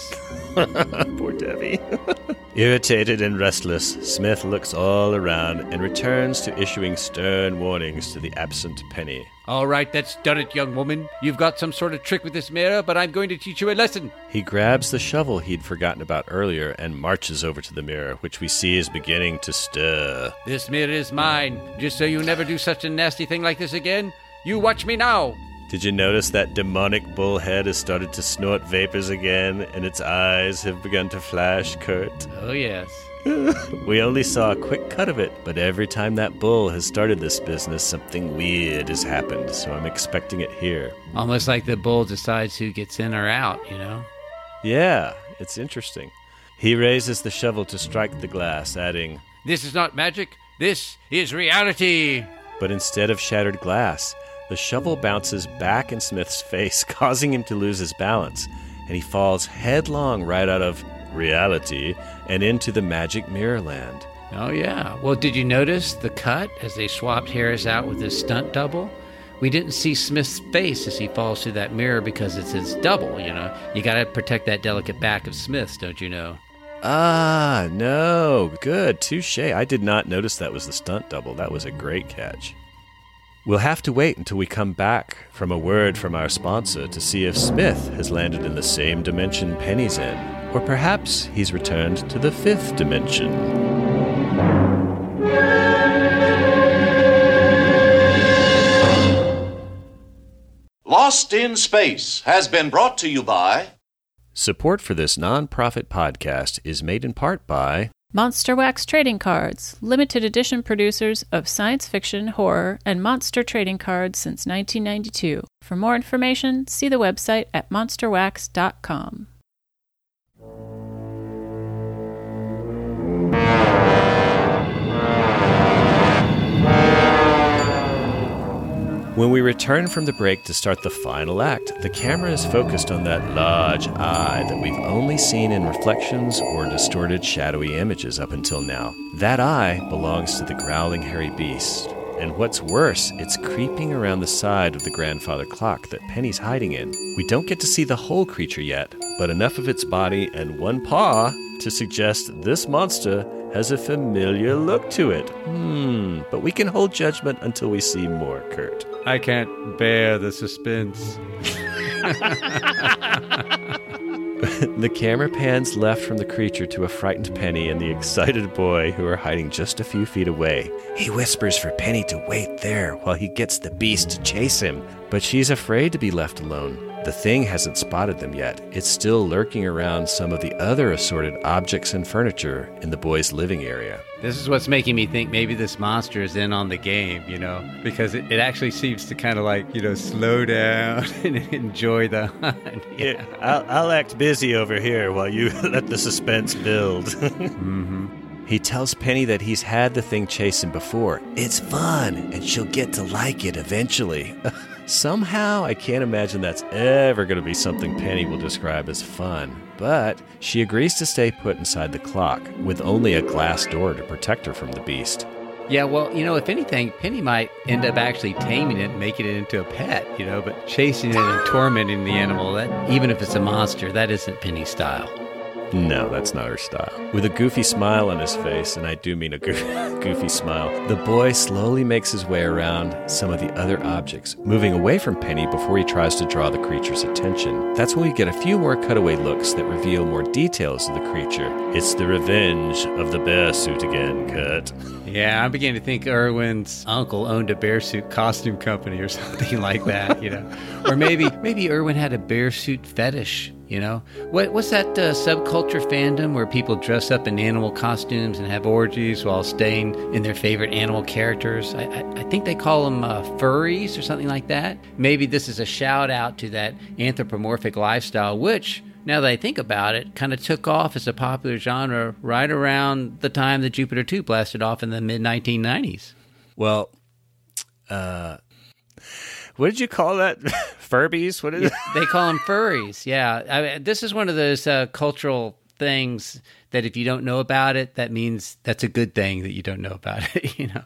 Poor Debbie. Irritated and restless, Smith looks all around and returns to issuing stern warnings to the absent Penny. All right, that's done it, young woman. You've got some sort of trick with this mirror, but I'm going to teach you a lesson. He grabs the shovel he'd forgotten about earlier and marches over to the mirror, which we see is beginning to stir. This mirror is mine. Just so you never do such a nasty thing like this again, you watch me now. Did you notice that demonic bullhead has started to snort vapors again and its eyes have begun to flash, Kurt? Oh, yes. we only saw a quick cut of it, but every time that bull has started this business, something weird has happened, so I'm expecting it here. Almost like the bull decides who gets in or out, you know? Yeah, it's interesting. He raises the shovel to strike the glass, adding, This is not magic. This is reality. But instead of shattered glass, the shovel bounces back in Smith's face, causing him to lose his balance, and he falls headlong right out of reality and into the magic mirror land. Oh, yeah. Well, did you notice the cut as they swapped Harris out with his stunt double? We didn't see Smith's face as he falls through that mirror because it's his double, you know? You gotta protect that delicate back of Smith's, don't you know? Ah, no. Good. Touche. I did not notice that was the stunt double. That was a great catch. We'll have to wait until we come back from a word from our sponsor to see if Smith has landed in the same dimension Penny's in, or perhaps he's returned to the fifth dimension. Lost in Space has been brought to you by Support for this nonprofit podcast is made in part by Monster Wax Trading Cards, limited edition producers of science fiction, horror, and monster trading cards since 1992. For more information, see the website at monsterwax.com. When we return from the break to start the final act, the camera is focused on that large eye that we've only seen in reflections or distorted shadowy images up until now. That eye belongs to the growling hairy beast. And what's worse, it's creeping around the side of the grandfather clock that Penny's hiding in. We don't get to see the whole creature yet, but enough of its body and one paw to suggest this monster has a familiar look to it. Hmm, but we can hold judgment until we see more, Kurt. I can't bear the suspense. the camera pans left from the creature to a frightened Penny and the excited boy who are hiding just a few feet away. He whispers for Penny to wait there while he gets the beast to chase him, but she's afraid to be left alone. The thing hasn't spotted them yet. It's still lurking around some of the other assorted objects and furniture in the boy's living area. This is what's making me think maybe this monster is in on the game, you know, because it, it actually seems to kind of like, you know, slow down and enjoy the hunt. Yeah, I'll, I'll act busy over here while you let the suspense build. mm-hmm. He tells Penny that he's had the thing chasing before. It's fun, and she'll get to like it eventually. Somehow, I can't imagine that's ever going to be something Penny will describe as fun. But she agrees to stay put inside the clock, with only a glass door to protect her from the beast. Yeah, well, you know, if anything, Penny might end up actually taming it and making it into a pet, you know, but chasing it and tormenting the animal, that even if it's a monster, that isn't Penny's style. No, that's not her style. With a goofy smile on his face, and I do mean a goofy smile, the boy slowly makes his way around some of the other objects, moving away from Penny before he tries to draw the creature's attention. That's when we get a few more cutaway looks that reveal more details of the creature. It's the revenge of the bear suit again, Kurt. Yeah, I'm beginning to think Irwin's uncle owned a bear suit costume company or something like that, you know. or maybe maybe Irwin had a bear suit fetish you know, what what's that uh, subculture fandom where people dress up in animal costumes and have orgies while staying in their favorite animal characters? I, I, I think they call them uh, furries or something like that. Maybe this is a shout out to that anthropomorphic lifestyle, which now that I think about it, kind of took off as a popular genre right around the time that Jupiter 2 blasted off in the mid 1990s. Well, uh, what did you call that? Furbies? What is it? they call them furries. Yeah, I mean, this is one of those uh, cultural things that if you don't know about it, that means that's a good thing that you don't know about it. You know.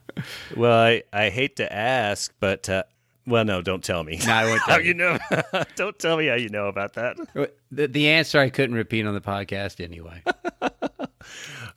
Well, I I hate to ask, but. Uh, well, no, don't tell me. No, I won't tell how you know. don't tell me how you know about that. The, the answer I couldn't repeat on the podcast anyway.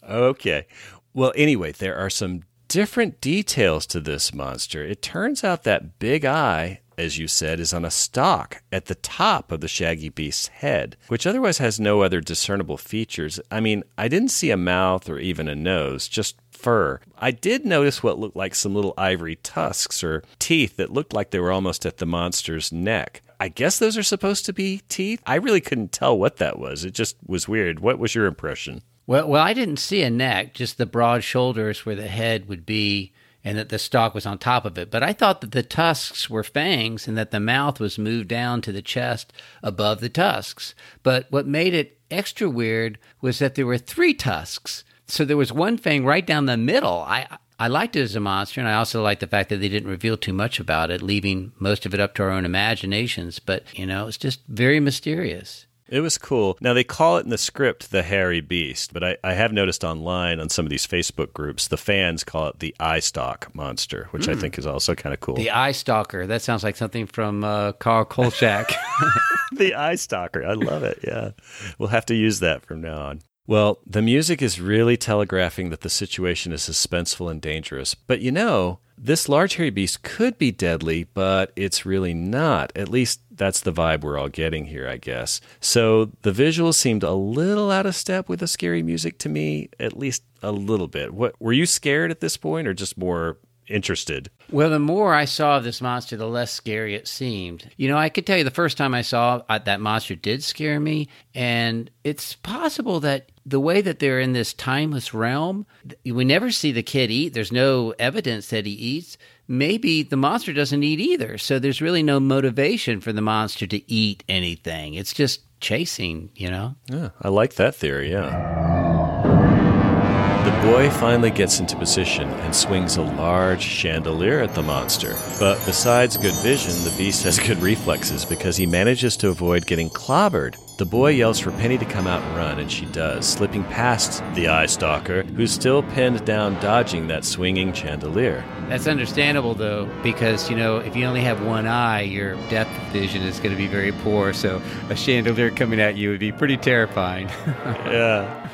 okay. Well, anyway, there are some different details to this monster. It turns out that big eye, as you said, is on a stalk at the top of the shaggy beast's head, which otherwise has no other discernible features. I mean, I didn't see a mouth or even a nose, just fur. I did notice what looked like some little ivory tusks or teeth that looked like they were almost at the monster's neck. I guess those are supposed to be teeth. I really couldn't tell what that was. It just was weird. What was your impression? Well, well, I didn't see a neck, just the broad shoulders where the head would be and that the stalk was on top of it. But I thought that the tusks were fangs and that the mouth was moved down to the chest above the tusks. But what made it extra weird was that there were three tusks. So there was one fang right down the middle. I I liked it as a monster, and I also liked the fact that they didn't reveal too much about it, leaving most of it up to our own imaginations. But, you know, it's just very mysterious. It was cool. Now, they call it in the script the hairy beast, but I, I have noticed online on some of these Facebook groups, the fans call it the eye stalk monster, which mm. I Hmm. think is also kind of cool. The eye stalker. That sounds like something from uh, Carl Kolchak. the eye stalker. I love it. Yeah. We'll have to use that from now on. Well, the music is really telegraphing that the situation is suspenseful and dangerous. But you know, this large hairy beast could be deadly, but it's really not. At least that's the vibe we're all getting here, I guess. So the visuals seemed a little out of step with the scary music to me, at least a little bit. What were you scared at this point or just more interested. Well, the more I saw of this monster, the less scary it seemed. You know, I could tell you the first time I saw uh, that monster did scare me, and it's possible that the way that they're in this timeless realm, we never see the kid eat. There's no evidence that he eats. Maybe the monster doesn't eat either. So there's really no motivation for the monster to eat anything. It's just chasing, you know? Yeah, I like that theory, yeah. The boy finally gets into position and swings a large chandelier at the monster. But besides good vision, the beast has good reflexes because he manages to avoid getting clobbered. The boy yells for Penny to come out and run, and she does, slipping past the eye stalker, who's still pinned down dodging that swinging chandelier. That's understandable, though, because, you know, if you only have one eye, your depth vision is going to be very poor. So a chandelier coming at you would be pretty terrifying. yeah.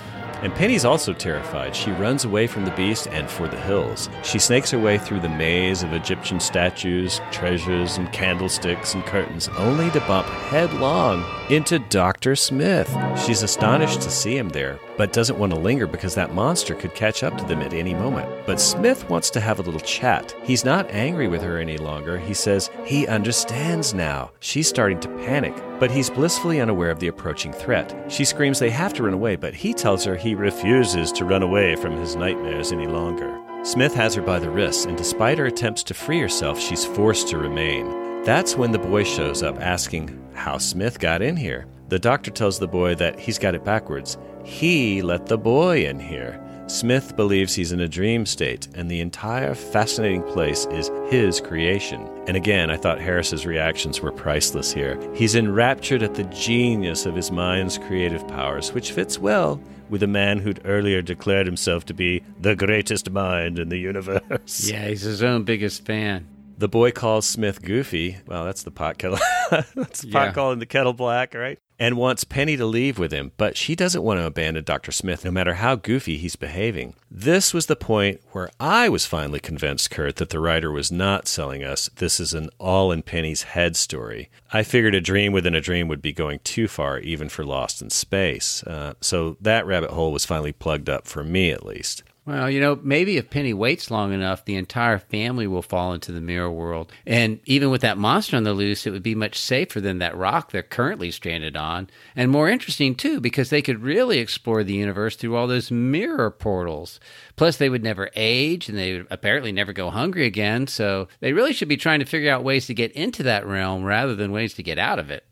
And Penny's also terrified. She runs away from the beast and for the hills. She snakes her way through the maze of Egyptian statues, treasures, and candlesticks and curtains, only to bump headlong into Dr. Smith. She's astonished to see him there, but doesn't want to linger because that monster could catch up to them at any moment. But Smith wants to have a little chat. He's not angry with her any longer. He says he understands now. She's starting to panic, but he's blissfully unaware of the approaching threat. She screams they have to run away, but he tells her he refuses to run away from his nightmares any longer. Smith has her by the wrists, and despite her attempts to free herself, she's forced to remain. That's when the boy shows up asking how Smith got in here. The doctor tells the boy that he's got it backwards. He let the boy in here. Smith believes he's in a dream state, and the entire fascinating place is his creation. And again, I thought Harris's reactions were priceless here. He's enraptured at the genius of his mind's creative powers, which fits well with a man who'd earlier declared himself to be the greatest mind in the universe. Yeah, he's his own biggest fan. The boy calls Smith goofy. Well, that's the pot kettle. that's the pot Yeah. calling the kettle black, right? And wants Penny to leave with him, but she doesn't want to abandon Dr. Smith no matter how goofy he's behaving. This was the point where I was finally convinced, Kurt, that the writer was not selling us this is an all in Penny's head story. I figured a dream within a dream would be going too far, even for Lost in Space. Uh, so that rabbit hole was finally plugged up for me, at least. Well, you know, maybe if Penny waits long enough, the entire family will fall into the mirror world. And even with that monster on the loose, it would be much safer than that rock they're currently stranded on. And more interesting, too, because they could really explore the universe through all those mirror portals. Plus, they would never age and they would apparently never go hungry again. So they really should be trying to figure out ways to get into that realm rather than ways to get out of it.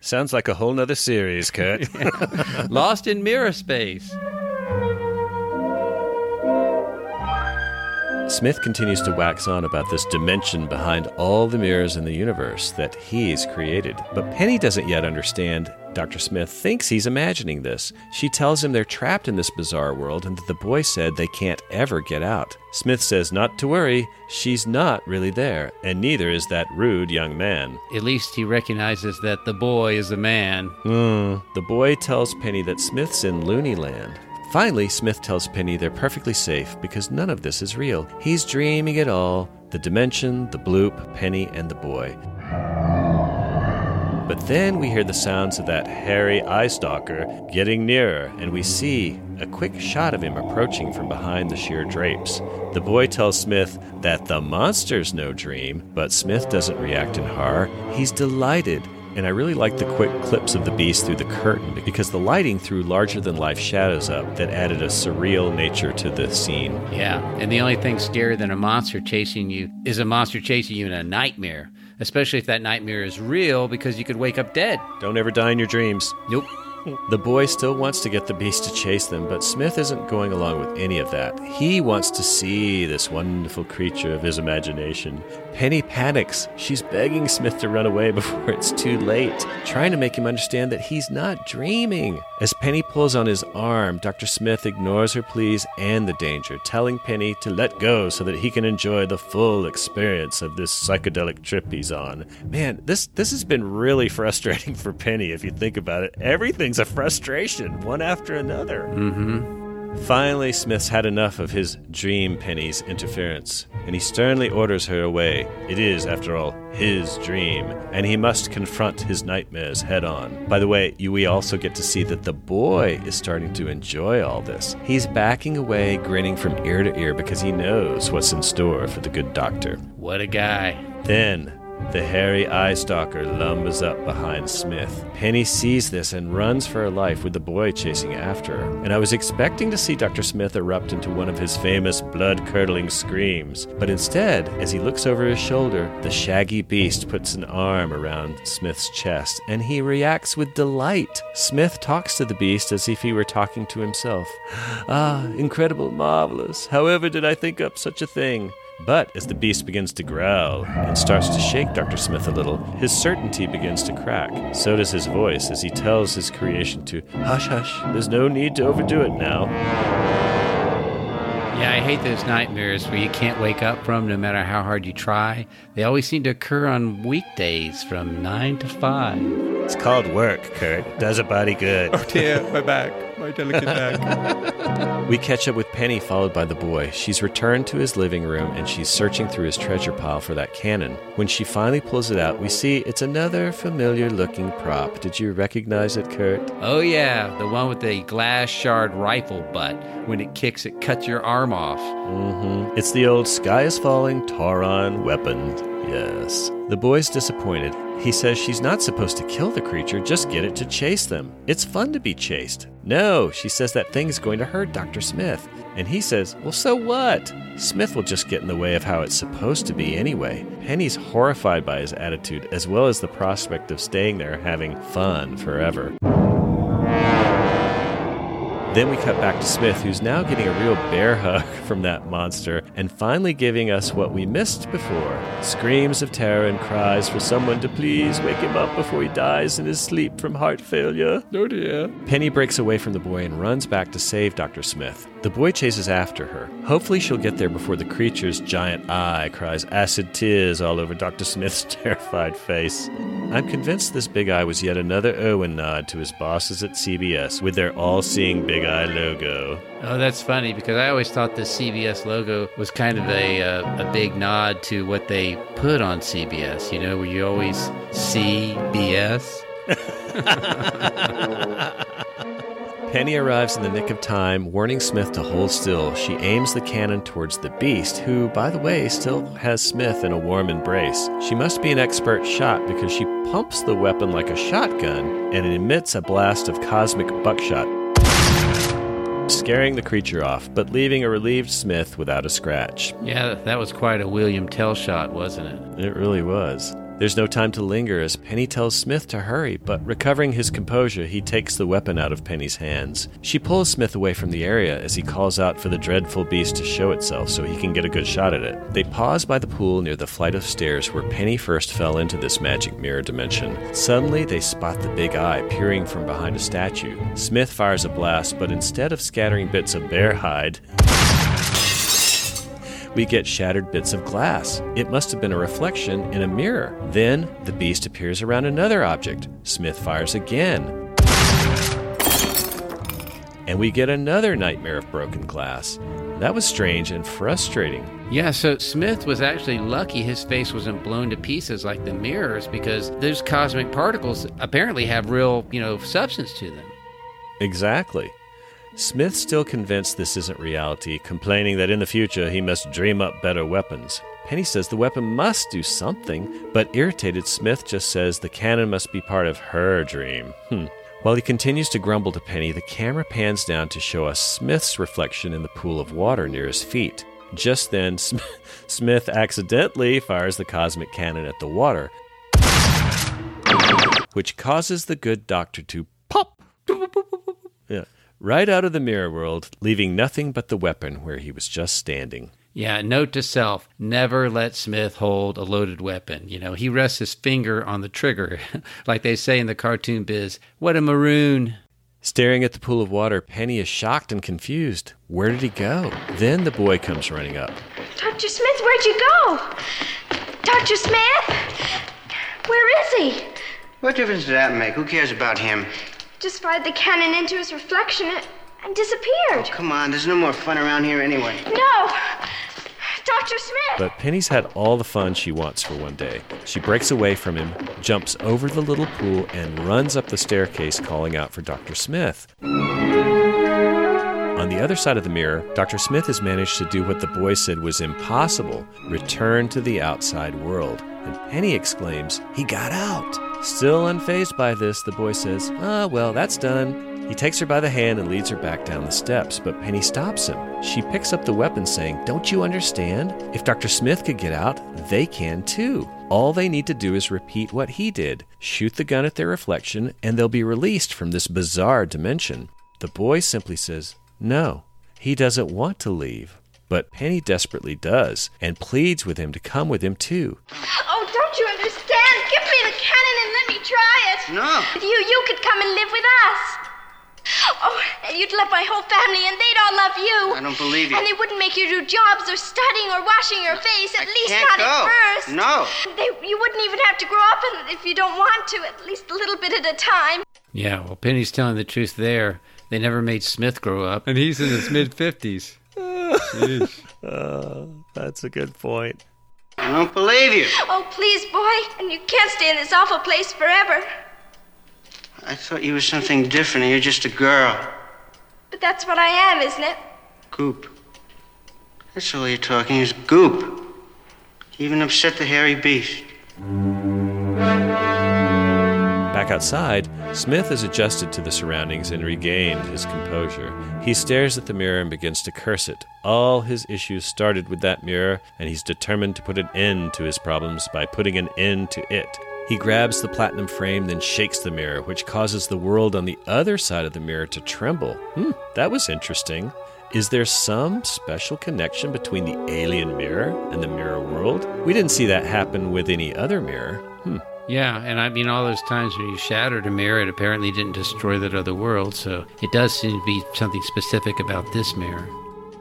Sounds like a whole nother series, Kurt. Lost in mirror space. Smith continues to wax on about this dimension behind all the mirrors in the universe that he's created. But Penny doesn't yet understand Dr. Smith thinks he's imagining this. She tells him they're trapped in this bizarre world and that the boy said they can't ever get out. Smith says not to worry, she's not really there, and neither is that rude young man. At least he recognizes that the boy is a man. Hmm. The boy tells Penny that Smith's in Looney Land. Finally, Smith tells Penny they're perfectly safe because none of this is real. He's dreaming it all the dimension, the bloop, Penny, and the boy. But then we hear the sounds of that hairy eye stalker getting nearer, and we see a quick shot of him approaching from behind the sheer drapes. The boy tells Smith that the monster's no dream, but Smith doesn't react in horror. He's delighted. And I really like the quick clips of the beast through the curtain because the lighting threw larger than life shadows up that added a surreal nature to the scene. Yeah, and the only thing scarier than a monster chasing you is a monster chasing you in a nightmare, especially if that nightmare is real because you could wake up dead. Don't ever die in your dreams. Nope. The boy still wants to get the beast to chase them, but Smith isn't going along with any of that. He wants to see this wonderful creature of his imagination. Penny panics. She's begging Smith to run away before it's too late, trying to make him understand that he's not dreaming. As Penny pulls on his arm, Dr. Smith ignores her pleas and the danger, telling Penny to let go so that he can enjoy the full experience of this psychedelic trip he's on. Man, this this has been really frustrating for Penny if you think about it. Everything's a frustration, one after another. Mm-hmm. Finally, Smith's had enough of his dream Penny's interference. and he sternly orders her away. It is, after all, his dream, and he must confront his nightmares head on. By the way, you, we also get to see that the boy is starting to enjoy all this. He's backing away, grinning from ear to ear because he knows what's in store for the good doctor. What a guy. Then, the hairy eye stalker lumbers up behind Smith. Penny sees this and runs for her life with the boy chasing after her. And I was expecting to see Dr. Smith erupt into one of his famous blood curdling screams. But instead, as he looks over his shoulder, the shaggy beast puts an arm around Smith's chest and he reacts with delight. Smith talks to the beast as if he were talking to himself. Ah, incredible, marvelous. However, did I think up such a thing? But as the beast begins to growl and starts to shake Dr. Smith a little, his certainty begins to crack. So does his voice as he tells his creation to hush hush, there's no need to overdo it now. Yeah, I hate those nightmares where you can't wake up from no matter how hard you try. They always seem to occur on weekdays from 9 to 5. It's called work, Kurt. It does a body good. Oh dear, my back, my delicate back. We catch up with Penny, followed by the boy. She's returned to his living room and she's searching through his treasure pile for that cannon. When she finally pulls it out, we see it's another familiar looking prop. Did you recognize it, Kurt? Oh, yeah, the one with the glass shard rifle butt. When it kicks, it cuts your arm off. Mm-hmm. It's the old sky is falling Tauron weapon. Yes. The boy's disappointed. He says she's not supposed to kill the creature, just get it to chase them. It's fun to be chased. No, she says that thing is going to hurt Dr. Smith. And he says, well, so what? Smith will just get in the way of how it's supposed to be anyway. Penny's horrified by his attitude, as well as the prospect of staying there having fun forever. Then we cut back to Smith, who's now getting a real bear hug from that monster and finally giving us what we missed before screams of terror and cries for someone to please wake him up before he dies in his sleep from heart failure. Oh dear. Penny breaks away from the boy and runs back to save Dr. Smith. The boy chases after her. Hopefully, she'll get there before the creature's giant eye cries acid tears all over Dr. Smith's terrified face. I'm convinced this big eye was yet another Irwin nod to his bosses at CBS with their all seeing big eye logo. Oh, that's funny because I always thought the CBS logo was kind of a, uh, a big nod to what they put on CBS, you know, where you always see BS. Penny arrives in the nick of time, warning Smith to hold still. She aims the cannon towards the beast, who, by the way, still has Smith in a warm embrace. She must be an expert shot because she pumps the weapon like a shotgun and it emits a blast of cosmic buckshot, scaring the creature off, but leaving a relieved Smith without a scratch. Yeah, that was quite a William Tell shot, wasn't it? It really was. There's no time to linger as Penny tells Smith to hurry, but recovering his composure, he takes the weapon out of Penny's hands. She pulls Smith away from the area as he calls out for the dreadful beast to show itself so he can get a good shot at it. They pause by the pool near the flight of stairs where Penny first fell into this magic mirror dimension. Suddenly, they spot the big eye peering from behind a statue. Smith fires a blast, but instead of scattering bits of bear hide, we get shattered bits of glass. It must have been a reflection in a mirror. Then the beast appears around another object. Smith fires again. And we get another nightmare of broken glass. That was strange and frustrating. Yeah, so Smith was actually lucky his face wasn't blown to pieces like the mirrors because those cosmic particles apparently have real, you know, substance to them. Exactly. Smith's still convinced this isn't reality, complaining that in the future he must dream up better weapons. Penny says the weapon must do something, but irritated Smith just says the cannon must be part of her dream. Hmm. While he continues to grumble to Penny, the camera pans down to show us Smith's reflection in the pool of water near his feet. Just then, Sm- Smith accidentally fires the cosmic cannon at the water, which causes the good doctor to right out of the mirror world, leaving nothing but the weapon where he was just standing. Yeah, note to self never let Smith hold a loaded weapon. You know, he rests his finger on the trigger, like they say in the cartoon biz. What a maroon. Staring at the pool of water, Penny is shocked and confused. Where did he go? Then the boy comes running up. Dr. Smith, where'd you go? Dr. Smith? Where is he? What difference does that make? Who cares about him? Just fired the cannon into his reflection and, and disappeared. Oh, come on, there's no more fun around here anyway. No! Dr. Dr. Smith! But Penny's had all the fun she wants for one day. She breaks away from him, jumps over the little pool, and runs up the staircase calling out for Dr. Smith. On the other side of the mirror, Dr. Smith has managed to do what the boy said was impossible return to the outside world. And Penny exclaims, He got out! Still unfazed by this, the boy says, Ah, well, that's done. He takes her by the hand and leads her back down the steps, but Penny stops him. She picks up the weapon, saying, Don't you understand? If Dr. Smith could get out, they can too. All they need to do is repeat what he did shoot the gun at their reflection, and they'll be released from this bizarre dimension. The boy simply says, No, he doesn't want to leave. But Penny desperately does, and pleads with him to come with him too. Don't you understand? Give me the cannon and let me try it. No. You, you could come and live with us. Oh, and you'd love my whole family, and they'd all love you. I don't believe you. And they wouldn't make you do jobs or studying or washing your face, at least can't not go. at first. No. They, you wouldn't even have to grow up if you don't want to, at least a little bit at a time. Yeah, well, Penny's telling the truth there. They never made Smith grow up. And he's in his mid 50s. Uh, that's a good point. I don't believe you. Oh, please, boy, and you can't stay in this awful place forever. I thought you were something different and you're just a girl. But that's what I am, isn't it? Goop. That's all you're talking is goop. You even upset the hairy beast. Back outside, Smith has adjusted to the surroundings and regained his composure. He stares at the mirror and begins to curse it. All his issues started with that mirror, and he's determined to put an end to his problems by putting an end to it. He grabs the platinum frame, then shakes the mirror, which causes the world on the other side of the mirror to tremble. Hmm, that was interesting. Is there some special connection between the alien mirror and the mirror world? We didn't see that happen with any other mirror. Hmm. Yeah, and I mean, all those times when you shattered a mirror, it apparently didn't destroy that other world, so it does seem to be something specific about this mirror.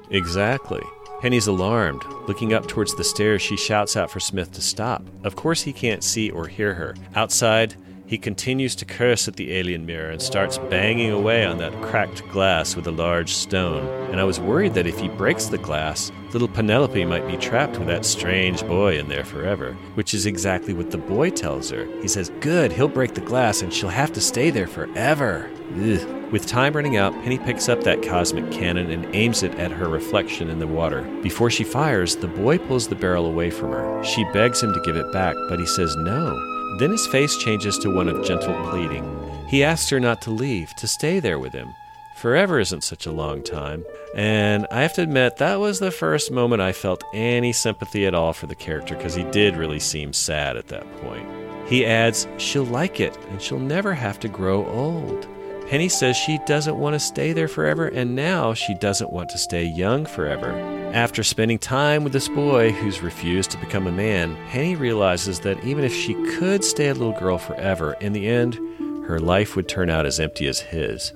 Exactly. Penny's alarmed. Looking up towards the stairs, she shouts out for Smith to stop. Of course, he can't see or hear her. Outside, he continues to curse at the alien mirror and starts banging away on that cracked glass with a large stone. And I was worried that if he breaks the glass, little Penelope might be trapped with that strange boy in there forever, which is exactly what the boy tells her. He says, Good, he'll break the glass and she'll have to stay there forever. Ugh. With time running out, Penny picks up that cosmic cannon and aims it at her reflection in the water. Before she fires, the boy pulls the barrel away from her. She begs him to give it back, but he says no. Then his face changes to one of gentle pleading. He asks her not to leave, to stay there with him. Forever isn't such a long time. And I have to admit, that was the first moment I felt any sympathy at all for the character because he did really seem sad at that point. He adds, She'll like it and she'll never have to grow old. Penny says she doesn't want to stay there forever, and now she doesn't want to stay young forever. After spending time with this boy who's refused to become a man, Penny realizes that even if she could stay a little girl forever, in the end, her life would turn out as empty as his.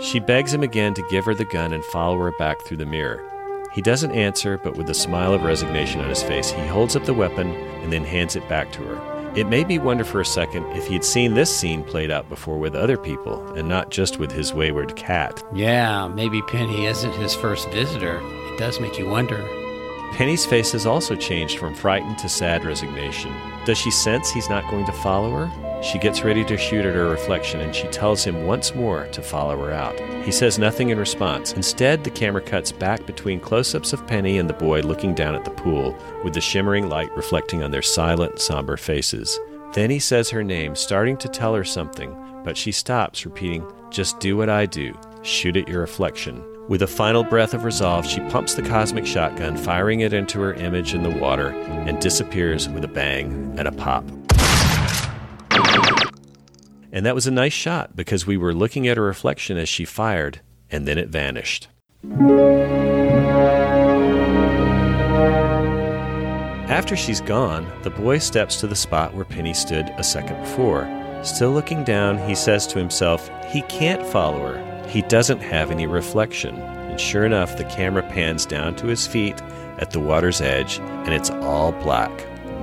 She begs him again to give her the gun and follow her back through the mirror. He doesn't answer, but with a smile of resignation on his face, he holds up the weapon and then hands it back to her. It made me wonder for a second if he had seen this scene played out before with other people and not just with his wayward cat. Yeah, maybe Penny isn't his first visitor. Does make you wonder. Penny's face has also changed from frightened to sad resignation. Does she sense he's not going to follow her? She gets ready to shoot at her reflection and she tells him once more to follow her out. He says nothing in response. Instead, the camera cuts back between close ups of Penny and the boy looking down at the pool, with the shimmering light reflecting on their silent, somber faces. Then he says her name, starting to tell her something, but she stops, repeating, Just do what I do. Shoot at your reflection. With a final breath of resolve, she pumps the cosmic shotgun, firing it into her image in the water, and disappears with a bang and a pop. And that was a nice shot because we were looking at her reflection as she fired, and then it vanished. After she's gone, the boy steps to the spot where Penny stood a second before. Still looking down, he says to himself, he can't follow her. He doesn't have any reflection. And sure enough, the camera pans down to his feet at the water's edge, and it's all black.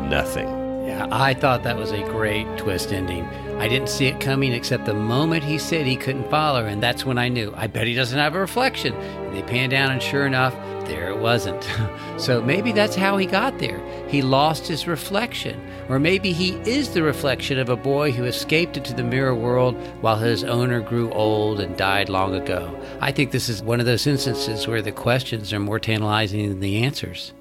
Nothing. Yeah, I thought that was a great twist ending. I didn't see it coming except the moment he said he couldn't follow her, and that's when I knew. I bet he doesn't have a reflection. And they pan down, and sure enough, there it wasn't. so maybe that's how he got there. He lost his reflection. Or maybe he is the reflection of a boy who escaped into the mirror world while his owner grew old and died long ago. I think this is one of those instances where the questions are more tantalizing than the answers.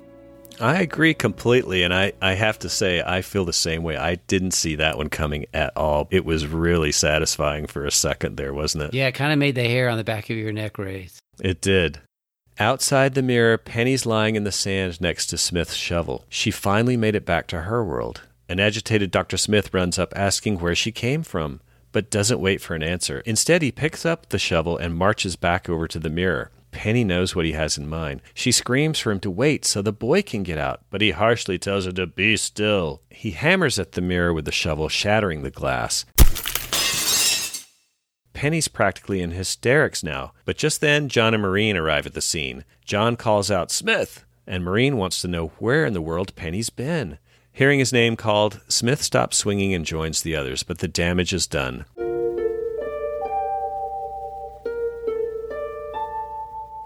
I agree completely, and I, I have to say, I feel the same way. I didn't see that one coming at all. It was really satisfying for a second there, wasn't it? Yeah, it kind of made the hair on the back of your neck raise. It did. Outside the mirror, Penny's lying in the sand next to Smith's shovel. She finally made it back to her world. An agitated Dr. Smith runs up asking where she came from, but doesn't wait for an answer. Instead, he picks up the shovel and marches back over to the mirror. Penny knows what he has in mind. She screams for him to wait so the boy can get out, but he harshly tells her to be still. He hammers at the mirror with the shovel, shattering the glass. Penny's practically in hysterics now, but just then John and Maureen arrive at the scene. John calls out Smith, and Maureen wants to know where in the world Penny's been. Hearing his name called, Smith stops swinging and joins the others, but the damage is done.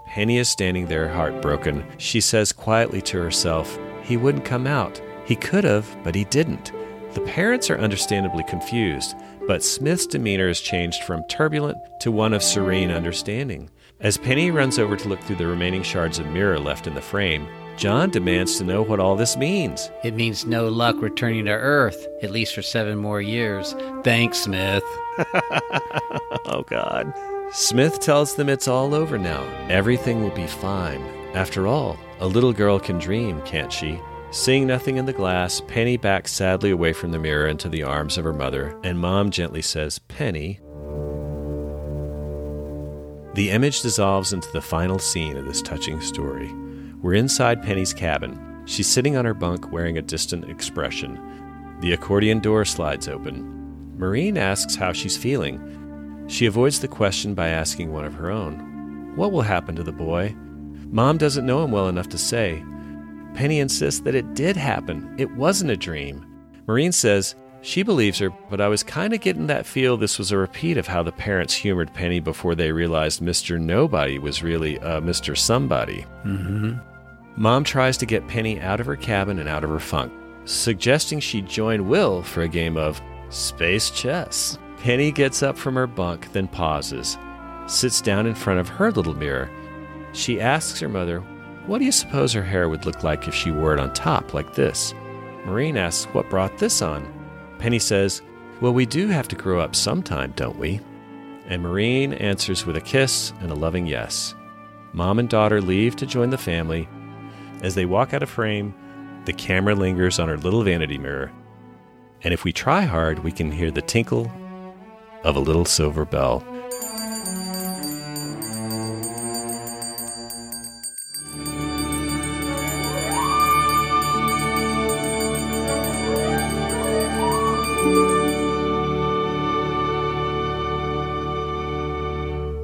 Penny is standing there heartbroken. She says quietly to herself, He wouldn't come out. He could have, but he didn't. The parents are understandably confused, but Smith's demeanor has changed from turbulent to one of serene understanding. As Penny runs over to look through the remaining shards of mirror left in the frame, John demands to know what all this means. It means no luck returning to Earth, at least for seven more years. Thanks, Smith. oh, God. Smith tells them it's all over now. Everything will be fine. After all, a little girl can dream, can't she? Seeing nothing in the glass, Penny backs sadly away from the mirror into the arms of her mother, and Mom gently says, Penny. The image dissolves into the final scene of this touching story. We're inside Penny's cabin. She's sitting on her bunk wearing a distant expression. The accordion door slides open. Maureen asks how she's feeling. She avoids the question by asking one of her own What will happen to the boy? Mom doesn't know him well enough to say. Penny insists that it did happen. It wasn't a dream. Maureen says she believes her, but I was kind of getting that feel this was a repeat of how the parents humored Penny before they realized Mr. Nobody was really uh, Mr. Somebody. Mm-hmm. Mom tries to get Penny out of her cabin and out of her funk, suggesting she join Will for a game of space chess. Penny gets up from her bunk, then pauses, sits down in front of her little mirror. She asks her mother, What do you suppose her hair would look like if she wore it on top, like this? Maureen asks, What brought this on? Penny says, Well, we do have to grow up sometime, don't we? And Maureen answers with a kiss and a loving yes. Mom and daughter leave to join the family. As they walk out of frame, the camera lingers on her little vanity mirror. And if we try hard, we can hear the tinkle of a little silver bell.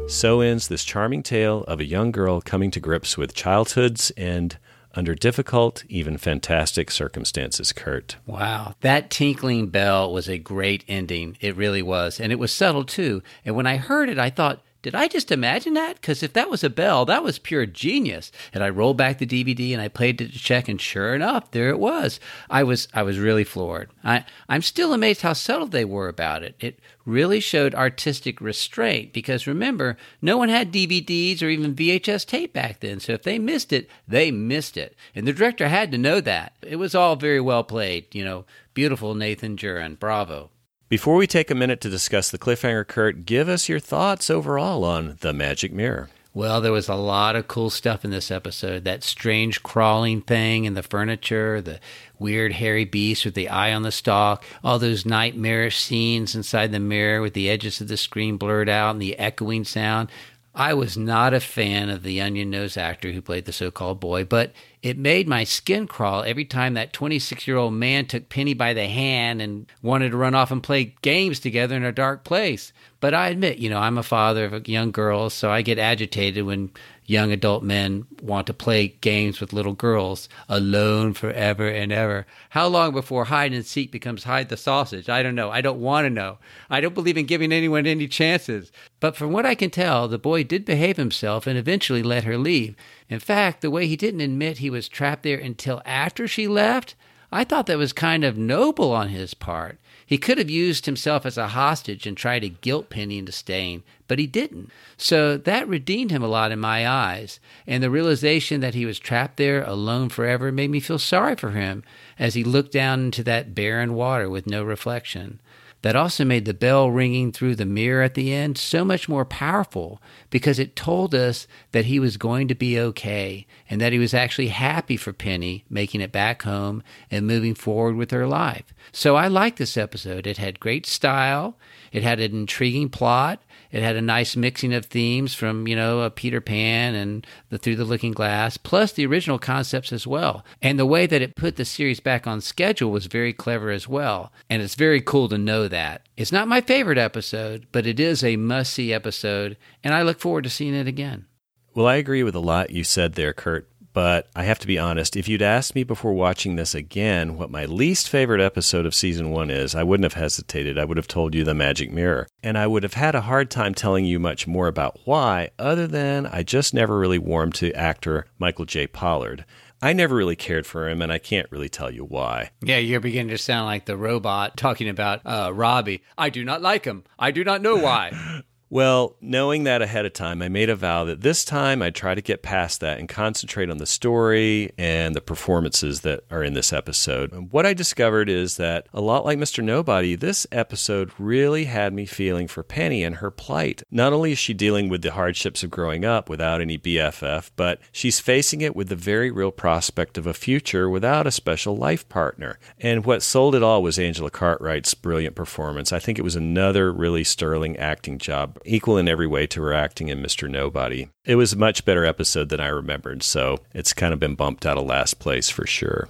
So ends this charming tale of a young girl coming to grips with childhood's end under difficult, even fantastic circumstances, Kurt. Wow. That tinkling bell was a great ending. It really was. And it was subtle, too. And when I heard it, I thought, did I just imagine that? Because if that was a bell, that was pure genius. And I rolled back the DVD and I played it to check, and sure enough, there it was. I was I was really floored. I I'm still amazed how subtle they were about it. It really showed artistic restraint because remember, no one had DVDs or even VHS tape back then. So if they missed it, they missed it, and the director had to know that. It was all very well played. You know, beautiful Nathan Juran. Bravo. Before we take a minute to discuss the cliffhanger, Kurt, give us your thoughts overall on The Magic Mirror. Well, there was a lot of cool stuff in this episode. That strange crawling thing in the furniture, the weird hairy beast with the eye on the stalk, all those nightmarish scenes inside the mirror with the edges of the screen blurred out and the echoing sound. I was not a fan of the onion nose actor who played the so called boy, but it made my skin crawl every time that 26 year old man took Penny by the hand and wanted to run off and play games together in a dark place. But I admit, you know, I'm a father of a young girls, so I get agitated when young adult men want to play games with little girls alone forever and ever. How long before hide and seek becomes hide the sausage? I don't know. I don't want to know. I don't believe in giving anyone any chances. But from what I can tell, the boy did behave himself and eventually let her leave. In fact, the way he didn't admit he was trapped there until after she left, I thought that was kind of noble on his part. He could have used himself as a hostage and tried to guilt Penny into staying, but he didn't. So that redeemed him a lot in my eyes. And the realization that he was trapped there alone forever made me feel sorry for him as he looked down into that barren water with no reflection. That also made the bell ringing through the mirror at the end so much more powerful because it told us that he was going to be okay and that he was actually happy for Penny making it back home and moving forward with her life. So I liked this episode. It had great style, it had an intriguing plot, it had a nice mixing of themes from, you know, Peter Pan and the Through the Looking Glass, plus the original concepts as well. And the way that it put the series back on schedule was very clever as well. And it's very cool to know that. It's not my favorite episode, but it is a must see episode, and I look forward to seeing it again. Well, I agree with a lot you said there, Kurt, but I have to be honest. If you'd asked me before watching this again what my least favorite episode of season one is, I wouldn't have hesitated. I would have told you The Magic Mirror. And I would have had a hard time telling you much more about why, other than I just never really warmed to actor Michael J. Pollard. I never really cared for him, and I can't really tell you why. Yeah, you're beginning to sound like the robot talking about uh, Robby. I do not like him. I do not know why. Well, knowing that ahead of time, I made a vow that this time I'd try to get past that and concentrate on the story and the performances that are in this episode. And what I discovered is that, a lot like Mr. Nobody, this episode really had me feeling for Penny and her plight. Not only is she dealing with the hardships of growing up without any BFF, but she's facing it with the very real prospect of a future without a special life partner. And what sold it all was Angela Cartwright's brilliant performance. I think it was another really sterling acting job equal in every way to her acting in Mr. Nobody. It was a much better episode than I remembered, so it's kind of been bumped out of last place for sure.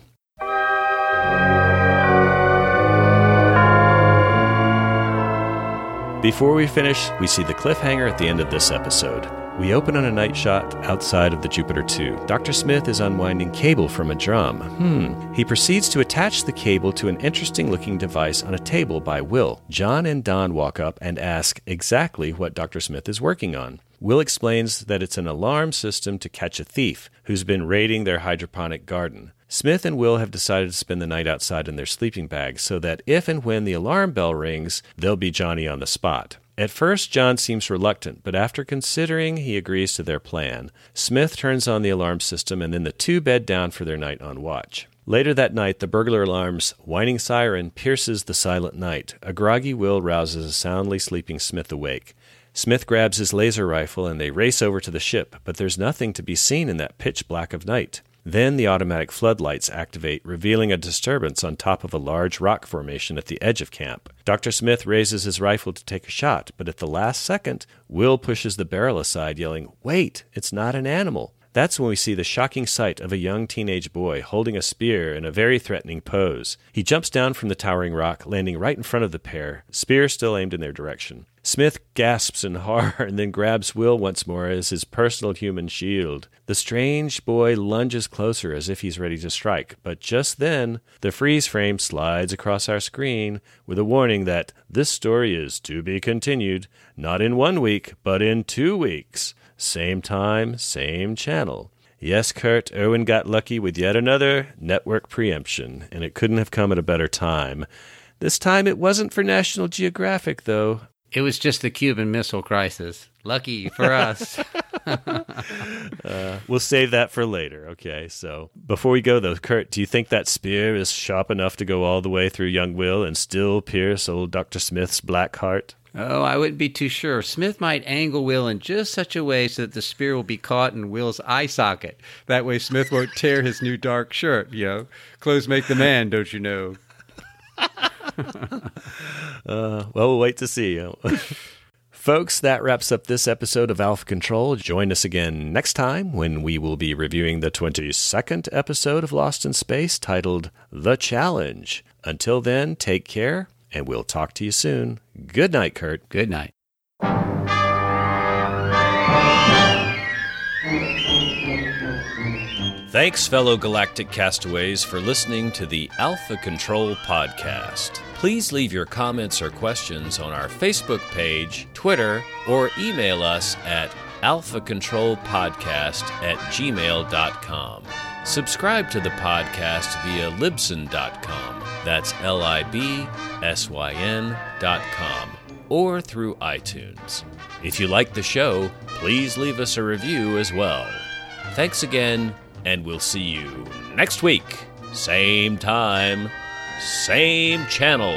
Before we finish, we see the cliffhanger at the end of this episode. We open on a night shot outside of the Jupiter 2. Dr. Smith is unwinding cable from a drum. Hmm. He proceeds to attach the cable to an interesting looking device on a table by Will. John and Don walk up and ask exactly what Dr. Smith is working on. Will explains that it's an alarm system to catch a thief who's been raiding their hydroponic garden. Smith and Will have decided to spend the night outside in their sleeping bags so that if and when the alarm bell rings, they'll be Johnny on the spot. At first, John seems reluctant, but after considering, he agrees to their plan. Smith turns on the alarm system, and then the two bed down for their night on watch. Later that night, the burglar alarm's whining siren pierces the silent night. A groggy Will rouses a soundly sleeping Smith awake. Smith grabs his laser rifle and they race over to the ship, but there's nothing to be seen in that pitch black of night. Then the automatic floodlights activate, revealing a disturbance on top of a large rock formation at the edge of camp. Dr. Smith raises his rifle to take a shot, but at the last second, Will pushes the barrel aside, yelling, Wait, it's not an animal. That's when we see the shocking sight of a young teenage boy holding a spear in a very threatening pose. He jumps down from the towering rock, landing right in front of the pair, spear still aimed in their direction. Smith gasps in horror and then grabs Will once more as his personal human shield. The strange boy lunges closer as if he's ready to strike, but just then, the freeze frame slides across our screen with a warning that this story is to be continued, not in one week, but in two weeks. Same time, same channel. Yes, Kurt, Irwin got lucky with yet another network preemption, and it couldn't have come at a better time. This time it wasn't for National Geographic, though. It was just the Cuban Missile Crisis. Lucky for us. uh, we'll save that for later. Okay, so before we go, though, Kurt, do you think that spear is sharp enough to go all the way through young Will and still pierce old Dr. Smith's black heart? Oh, I wouldn't be too sure. Smith might angle Will in just such a way so that the spear will be caught in Will's eye socket. That way, Smith won't tear his new dark shirt. You know, clothes make the man, don't you know? Uh, well, we'll wait to see. Folks, that wraps up this episode of Alpha Control. Join us again next time when we will be reviewing the 22nd episode of Lost in Space titled The Challenge. Until then, take care, and we'll talk to you soon. Good night, Kurt. Good night. Thanks, fellow galactic castaways, for listening to the Alpha Control Podcast. Please leave your comments or questions on our Facebook page, Twitter, or email us at alphacontrolpodcast at gmail.com. Subscribe to the podcast via libsyn.com. That's L I B S Y N.com. Or through iTunes. If you like the show, please leave us a review as well. Thanks again, and we'll see you next week. Same time, same channel.